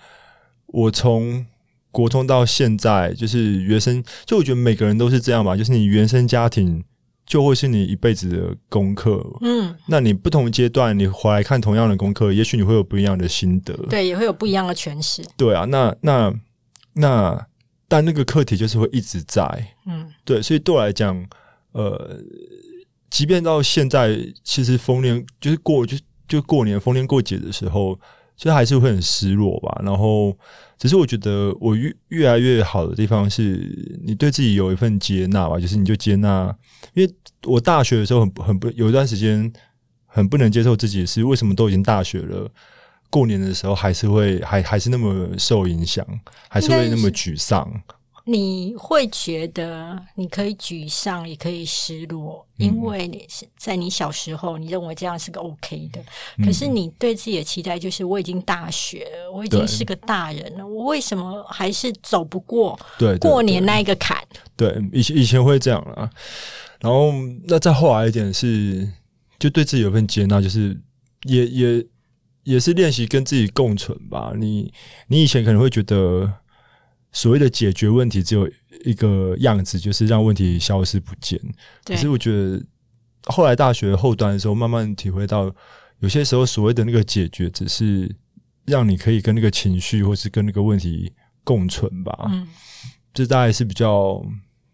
我从国中到现在，就是原生，就我觉得每个人都是这样吧。就是你原生家庭就会是你一辈子的功课。嗯，那你不同阶段，你回来看同样的功课，也许你会有不一样的心得。对，也会有不一样的诠释，对啊，那那那，但那个课题就是会一直在。嗯，对，所以对我来讲，呃，即便到现在，其实逢年就是过就就过年逢年过节的时候，就还是会很失落吧。然后，只是我觉得我越越来越好的地方是，你对自己有一份接纳吧，就是你就接纳。因为我大学的时候很很不有一段时间很不能接受自己是为什么都已经大学了，过年的时候还是会还还是那么受影响，还是会那么沮丧。你会觉得你可以沮丧，也可以失落，因为你是在你小时候，你认为这样是个 OK 的。可是你对自己的期待就是，我已经大学了，我已经是个大人了，我为什么还是走不过对过年那一个坎？对，以前以前会这样啊。然后那再后来一点是，就对自己有份接纳，就是也也也是练习跟自己共存吧。你你以前可能会觉得。所谓的解决问题只有一个样子，就是让问题消失不见。可是我觉得后来大学后端的时候，慢慢体会到，有些时候所谓的那个解决，只是让你可以跟那个情绪或是跟那个问题共存吧。嗯，这大概是比较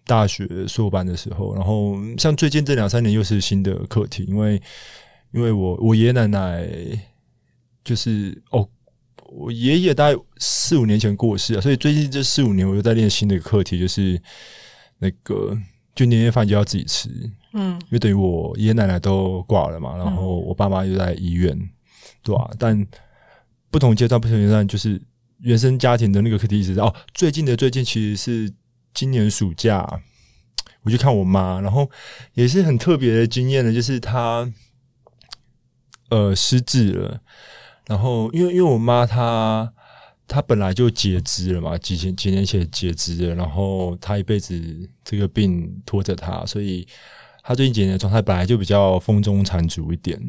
大学硕班的时候。然后像最近这两三年又是新的课题，因为因为我我爷爷奶奶就是哦。我爷爷大概四五年前过世啊，所以最近这四五年我又在练新的课题，就是那个就年夜饭就要自己吃，嗯，因为等于我爷爷奶奶都挂了嘛，然后我爸妈又在医院，对吧？但不同阶段、不同阶段，就是原生家庭的那个课题一直哦。最近的最近其实是今年暑假，我去看我妈，然后也是很特别的经验的，就是她呃失智了。然后，因为因为我妈她她本来就截肢了嘛，几前几年前截肢了，然后她一辈子这个病拖着她，所以她最近几年的状态本来就比较风中残烛一点。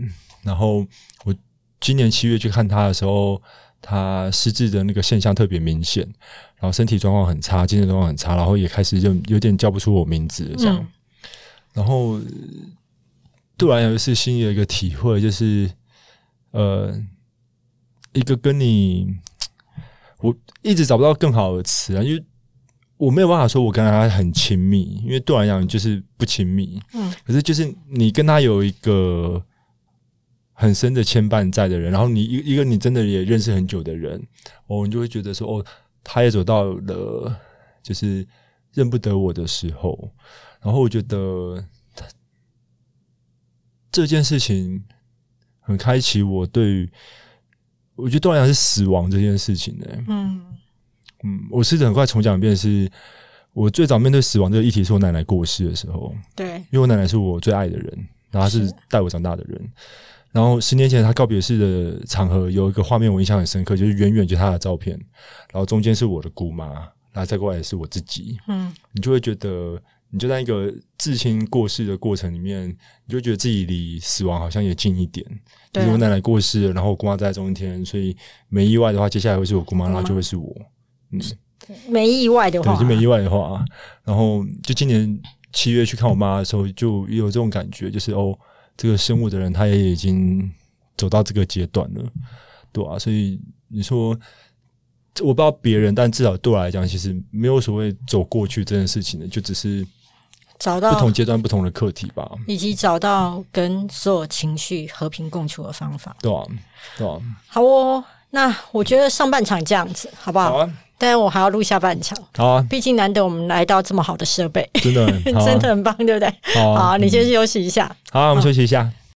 然后我今年七月去看她的时候，她失智的那个现象特别明显，然后身体状况很差，精神状况很差，然后也开始就有点叫不出我名字这样。然后突然有一次新的一个体会，就是呃。一个跟你，我一直找不到更好的词啊，因为我没有办法说我跟他很亲密，因为对我来讲就是不亲密。嗯，可是就是你跟他有一个很深的牵绊在的人，然后你一一个你真的也认识很久的人，哦，你就会觉得说，哦，他也走到了就是认不得我的时候，然后我觉得这件事情很开启我对。我觉得断然是死亡这件事情呢。嗯嗯，我试着很快重讲一遍，是我最早面对死亡这个议题，是我奶奶过世的时候。对，因为我奶奶是我最爱的人，然后是带我长大的人。然后十年前她告别式的场合，有一个画面我印象很深刻，就是远远就她的照片，然后中间是我的姑妈，然后再过来是我自己。嗯，你就会觉得。你就在一个至亲过世的过程里面，你就觉得自己离死亡好像也近一点。就是我奶奶过世了，然后我姑妈在中天，所以没意外的话，接下来会是我姑妈，然后就会是我。嗯，没意外的话，对，就没意外的话，然后就今年七月去看我妈的时候，就有这种感觉，就是哦，这个生物的人他也已经走到这个阶段了，对啊，所以你说。我不知道别人，但至少对我来讲，其实没有所谓走过去这件事情的，就只是找到不同阶段不同的课题吧，以及找到跟所有情绪和平共处的方法。对啊，对啊。好哦，那我觉得上半场这样子好不好？好啊。但是我还要录下半场。好啊。毕竟难得我们来到这么好的设备，真的 *laughs* 真的很棒，对不对？好，你先休息一下。好，我们休息一下。